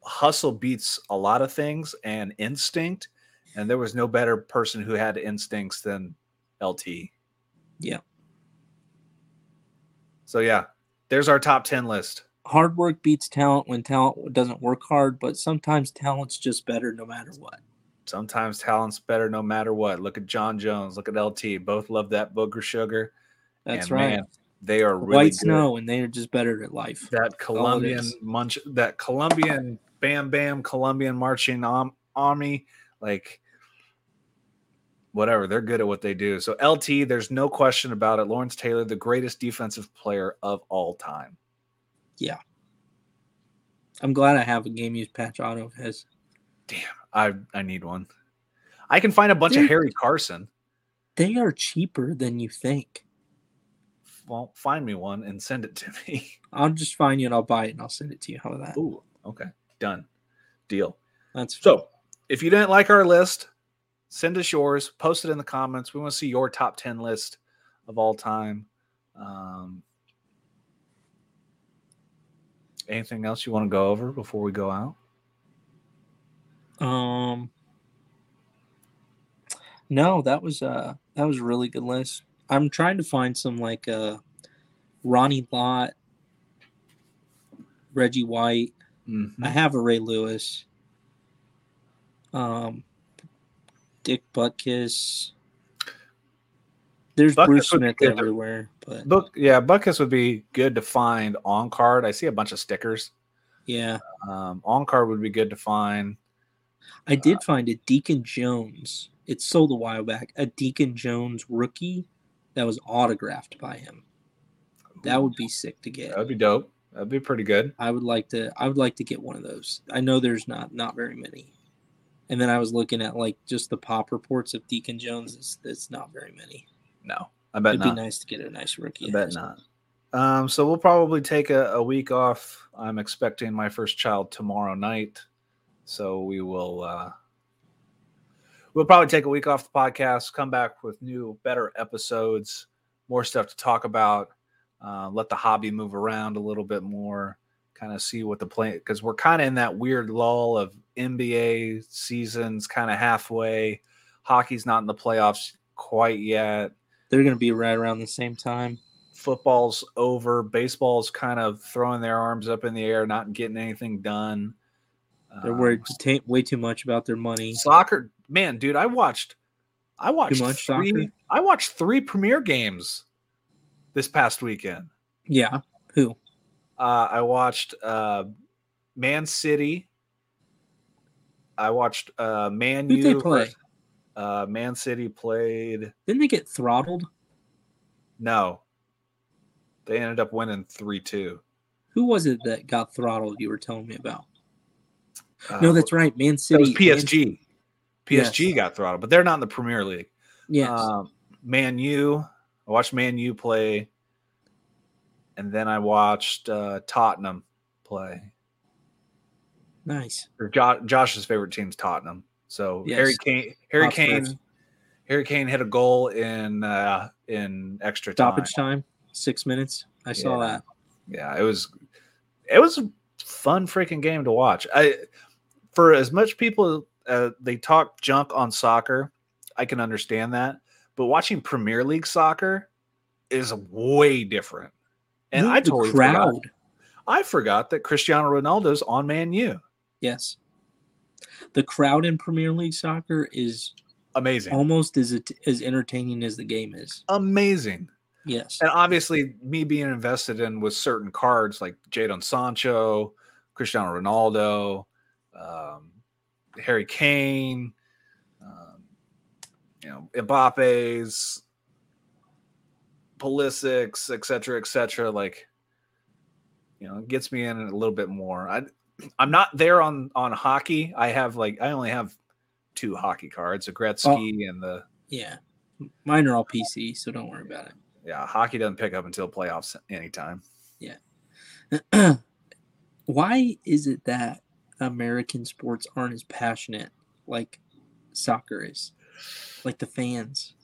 hustle beats a lot of things and instinct. And there was no better person who had instincts than LT. Yeah. So yeah, there's our top ten list. hard work beats talent when talent doesn't work hard, but sometimes talent's just better no matter what. Sometimes talent's better no matter what. Look at Jon Jones. Look at LT. Both love that booger sugar. That's And, right. man, they are really White good. snow, and they are just better at life. That Colombian munch. That Colombian bam bam Colombian marching arm, army. Like whatever. They're good at what they do. So LT, there's no question about it. Lawrence Taylor, the greatest defensive player of all time. Yeah. I'm glad I have a game used patch auto of his. Damn, I I need one. I can find a bunch Dude. of Harry Carson. They are cheaper than you think. Well, find me one and send it to me. I'll just find you and I'll buy it and I'll send it to you. How about that? Ooh, okay, done, deal. That's So, if you didn't like our list, send us yours. Post it in the comments. We want to see your top ten list of all time. Um, anything else you want to go over before we go out? Um, no, that was uh that was a really good list. I'm trying to find some like uh Ronnie Lott, Reggie White. Mhm. I have a Ray Lewis. Um, Dick Butkus. There's Butkus Bruce Smith everywhere, but Book, yeah, Butkus would be good to find on card. I see a bunch of stickers. yeah, Um, on card would be good to find. I did find a Deacon Jones. It sold a while back. A Deacon Jones rookie that was autographed by him. That would be sick to get. That would be dope. That'd be pretty good. I would like to. I would like to get one of those. I know there's not not very many. And then I was looking at like just the pop reports of Deacon Jones. It's, it's not very many. No, I bet It'd not. be nice to get a nice rookie. I bet not. Um, so we'll probably take a, a week off. I'm expecting my first child tomorrow night, so we will. Uh, we'll probably take a week off the podcast, come back with new, better episodes, more stuff to talk about. Uh, let the hobby move around a little bit more, kind of see what the play because we're kind of in that weird lull of NBA seasons, kind of halfway. Hockey's not in the playoffs quite yet They're going to be right around the same time. football's over. Baseball's kind of throwing their arms up in the air, not getting anything done. They're Um, worried ta- way too much about their money. Soccer, man, dude, I watched, I watched too much three. soccer? I watched three Premier games this past weekend. Yeah. Who? Uh, I watched uh, Man City. I watched uh, Man Who'd they play? Uh, Man City played. Didn't they get throttled? No, they ended up winning three two. Who was it that got throttled? You were telling me about. No, that's right. Man That City. was Man- PSG. PSG Yes. got throttled, but they're not in the Premier League. yes. Um, Man U. I watched Man U play, and then I watched uh, Tottenham play. nice. Or jo- Josh's favorite team's Tottenham. So Yes. Harry Kane. Harry. Kane. Harry Kane hit a goal in uh, in extra time. Stoppage time. Six minutes. I saw that. Yeah, it was it was a fun freaking game to watch. I for as much people uh, they talk junk on soccer, I can understand that. But watching Premier League soccer is way different. And Look I totally forgot. crowd. I forgot that Cristiano Ronaldo's on Man U. Yes. The crowd in Premier League soccer is Amazing. almost as as entertaining as the game is. Amazing. Yes. And obviously, me being invested in with certain cards like Jadon Sancho, Cristiano Ronaldo, um, Harry Kane, um, you know, Mbappe's, Pulisic's, et cetera, et cetera. Like, you know, it gets me in a little bit more. I, I'm not there on on hockey. I have like I only have two hockey cards, a Gretzky and the Yeah. Mine are all PC, so don't worry about it. yeah. Hockey doesn't pick up until playoffs anytime. Yeah. Why is it that American sports aren't as passionate like soccer is? Like the fans.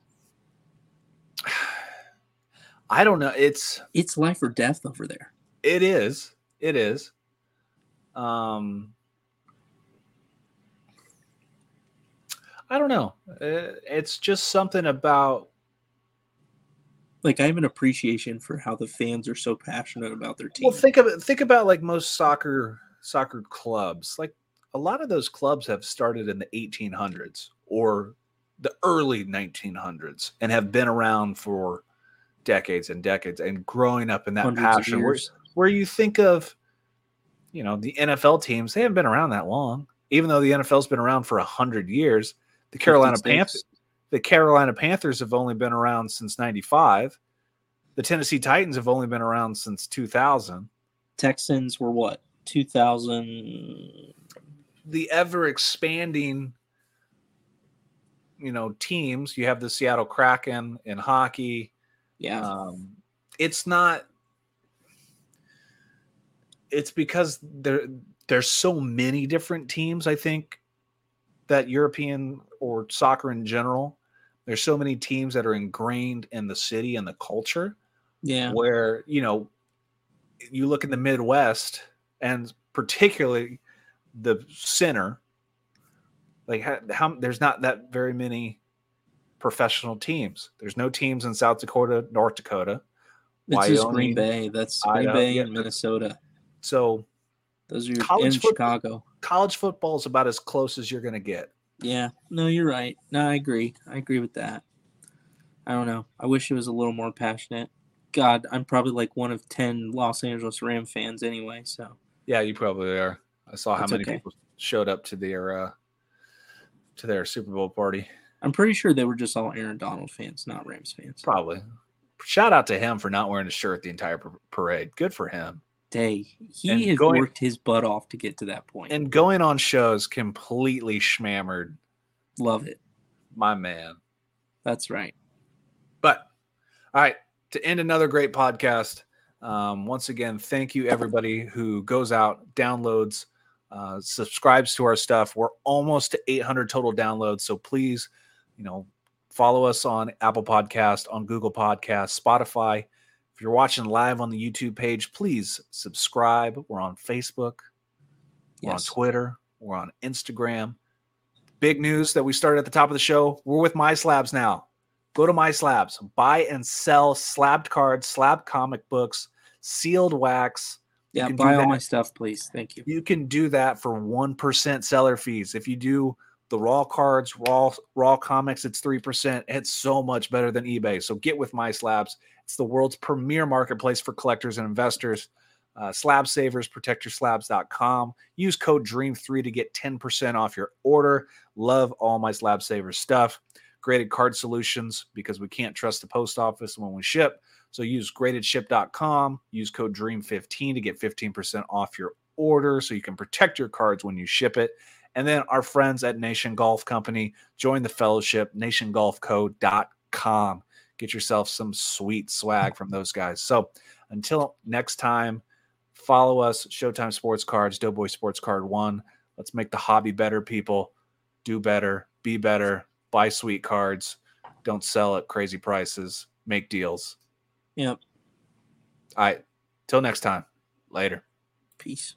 I don't know. It's It's life or death over there. it is. It is. Um I don't know. Uh, It's just something about like I have an appreciation for how the fans are so passionate about their team. Well, think of it. Think about like most soccer soccer clubs. Like a lot of those clubs have started in the 1800s or the early 1900s and have been around for decades and decades and growing up in that passion. Where, where you think of, you know, the NFL teams, they haven't been around that long. Even though the NFL's been around for a hundred years, the Carolina Panthers, the Carolina Panthers have only been around since '95. The Tennessee Titans have only been around since 2000. Texans were what 2000. the ever expanding you know teams you have the seattle kraken in hockey Yeah, um it's not it's because there there's so many different teams i think that european or soccer in general there's so many teams that are ingrained in the city and the culture yeah. where you know you look in the midwest and particularly the center like how, how there's not that very many professional teams there's no teams in south dakota north dakota It's just Green Bay. That's Green Idaho, Bay yeah. and Minnesota. so Those are your College in football- Chicago. college football is about as close as you're going to get Yeah, no, you're right. No, I agree. I agree with that. I don't know. I wish it was a little more passionate. God, I'm probably like one of ten Los Angeles Ram fans anyway. So yeah you probably are i saw how That's many okay. people showed up to their uh to their super bowl party I'm pretty sure they were just all Aaron Donald fans, not Rams fans. probably shout out to him for not wearing a shirt the entire parade good for him Day he And has going- worked his butt off to get to that point. and going on shows completely schmammered Love it. my man. That's right. But all right, to end another great podcast. Um, once again, thank you everybody who goes out, downloads, uh, subscribes to our stuff. We're almost to 800 total downloads, so please, you know, follow us on Apple Podcast, on Google Podcast, Spotify. If you're watching live on the YouTube page, please subscribe. We're on Facebook. We're Yes. on Twitter. We're on Instagram. Big news that we started at the top of the show. We're with MySlabs now. Go to MySlabs, buy and sell slabbed cards, slab comic books, sealed wax. Yeah, can buy all my stuff, please. Thank you. You can do that for 1% seller fees. If you do the raw cards, raw raw comics, it's 3%. It's so much better than eBay. So get with MySlabs. It's the world's premier marketplace for collectors and investors. Uh, slab savers, protectyourslabs.com. Use code DREAM3 to get 10% off your order. Love all my slab savers stuff. Graded card solutions because we can't trust the post office when we ship. So use gradedship.com. Use code DREAM15 to get 15% off your order so you can protect your cards when you ship it. And then our friends at Nation Golf Company, join the fellowship, nationgolfco.com. Get yourself some sweet swag from those guys. So until next time, follow us, Showtime Sports Cards, Doughboy Sports Card One. Let's make the hobby better, people. Do better, be better, buy sweet cards. Don't sell at crazy prices. Make deals. Yep. All right. Till next time. Later. Peace.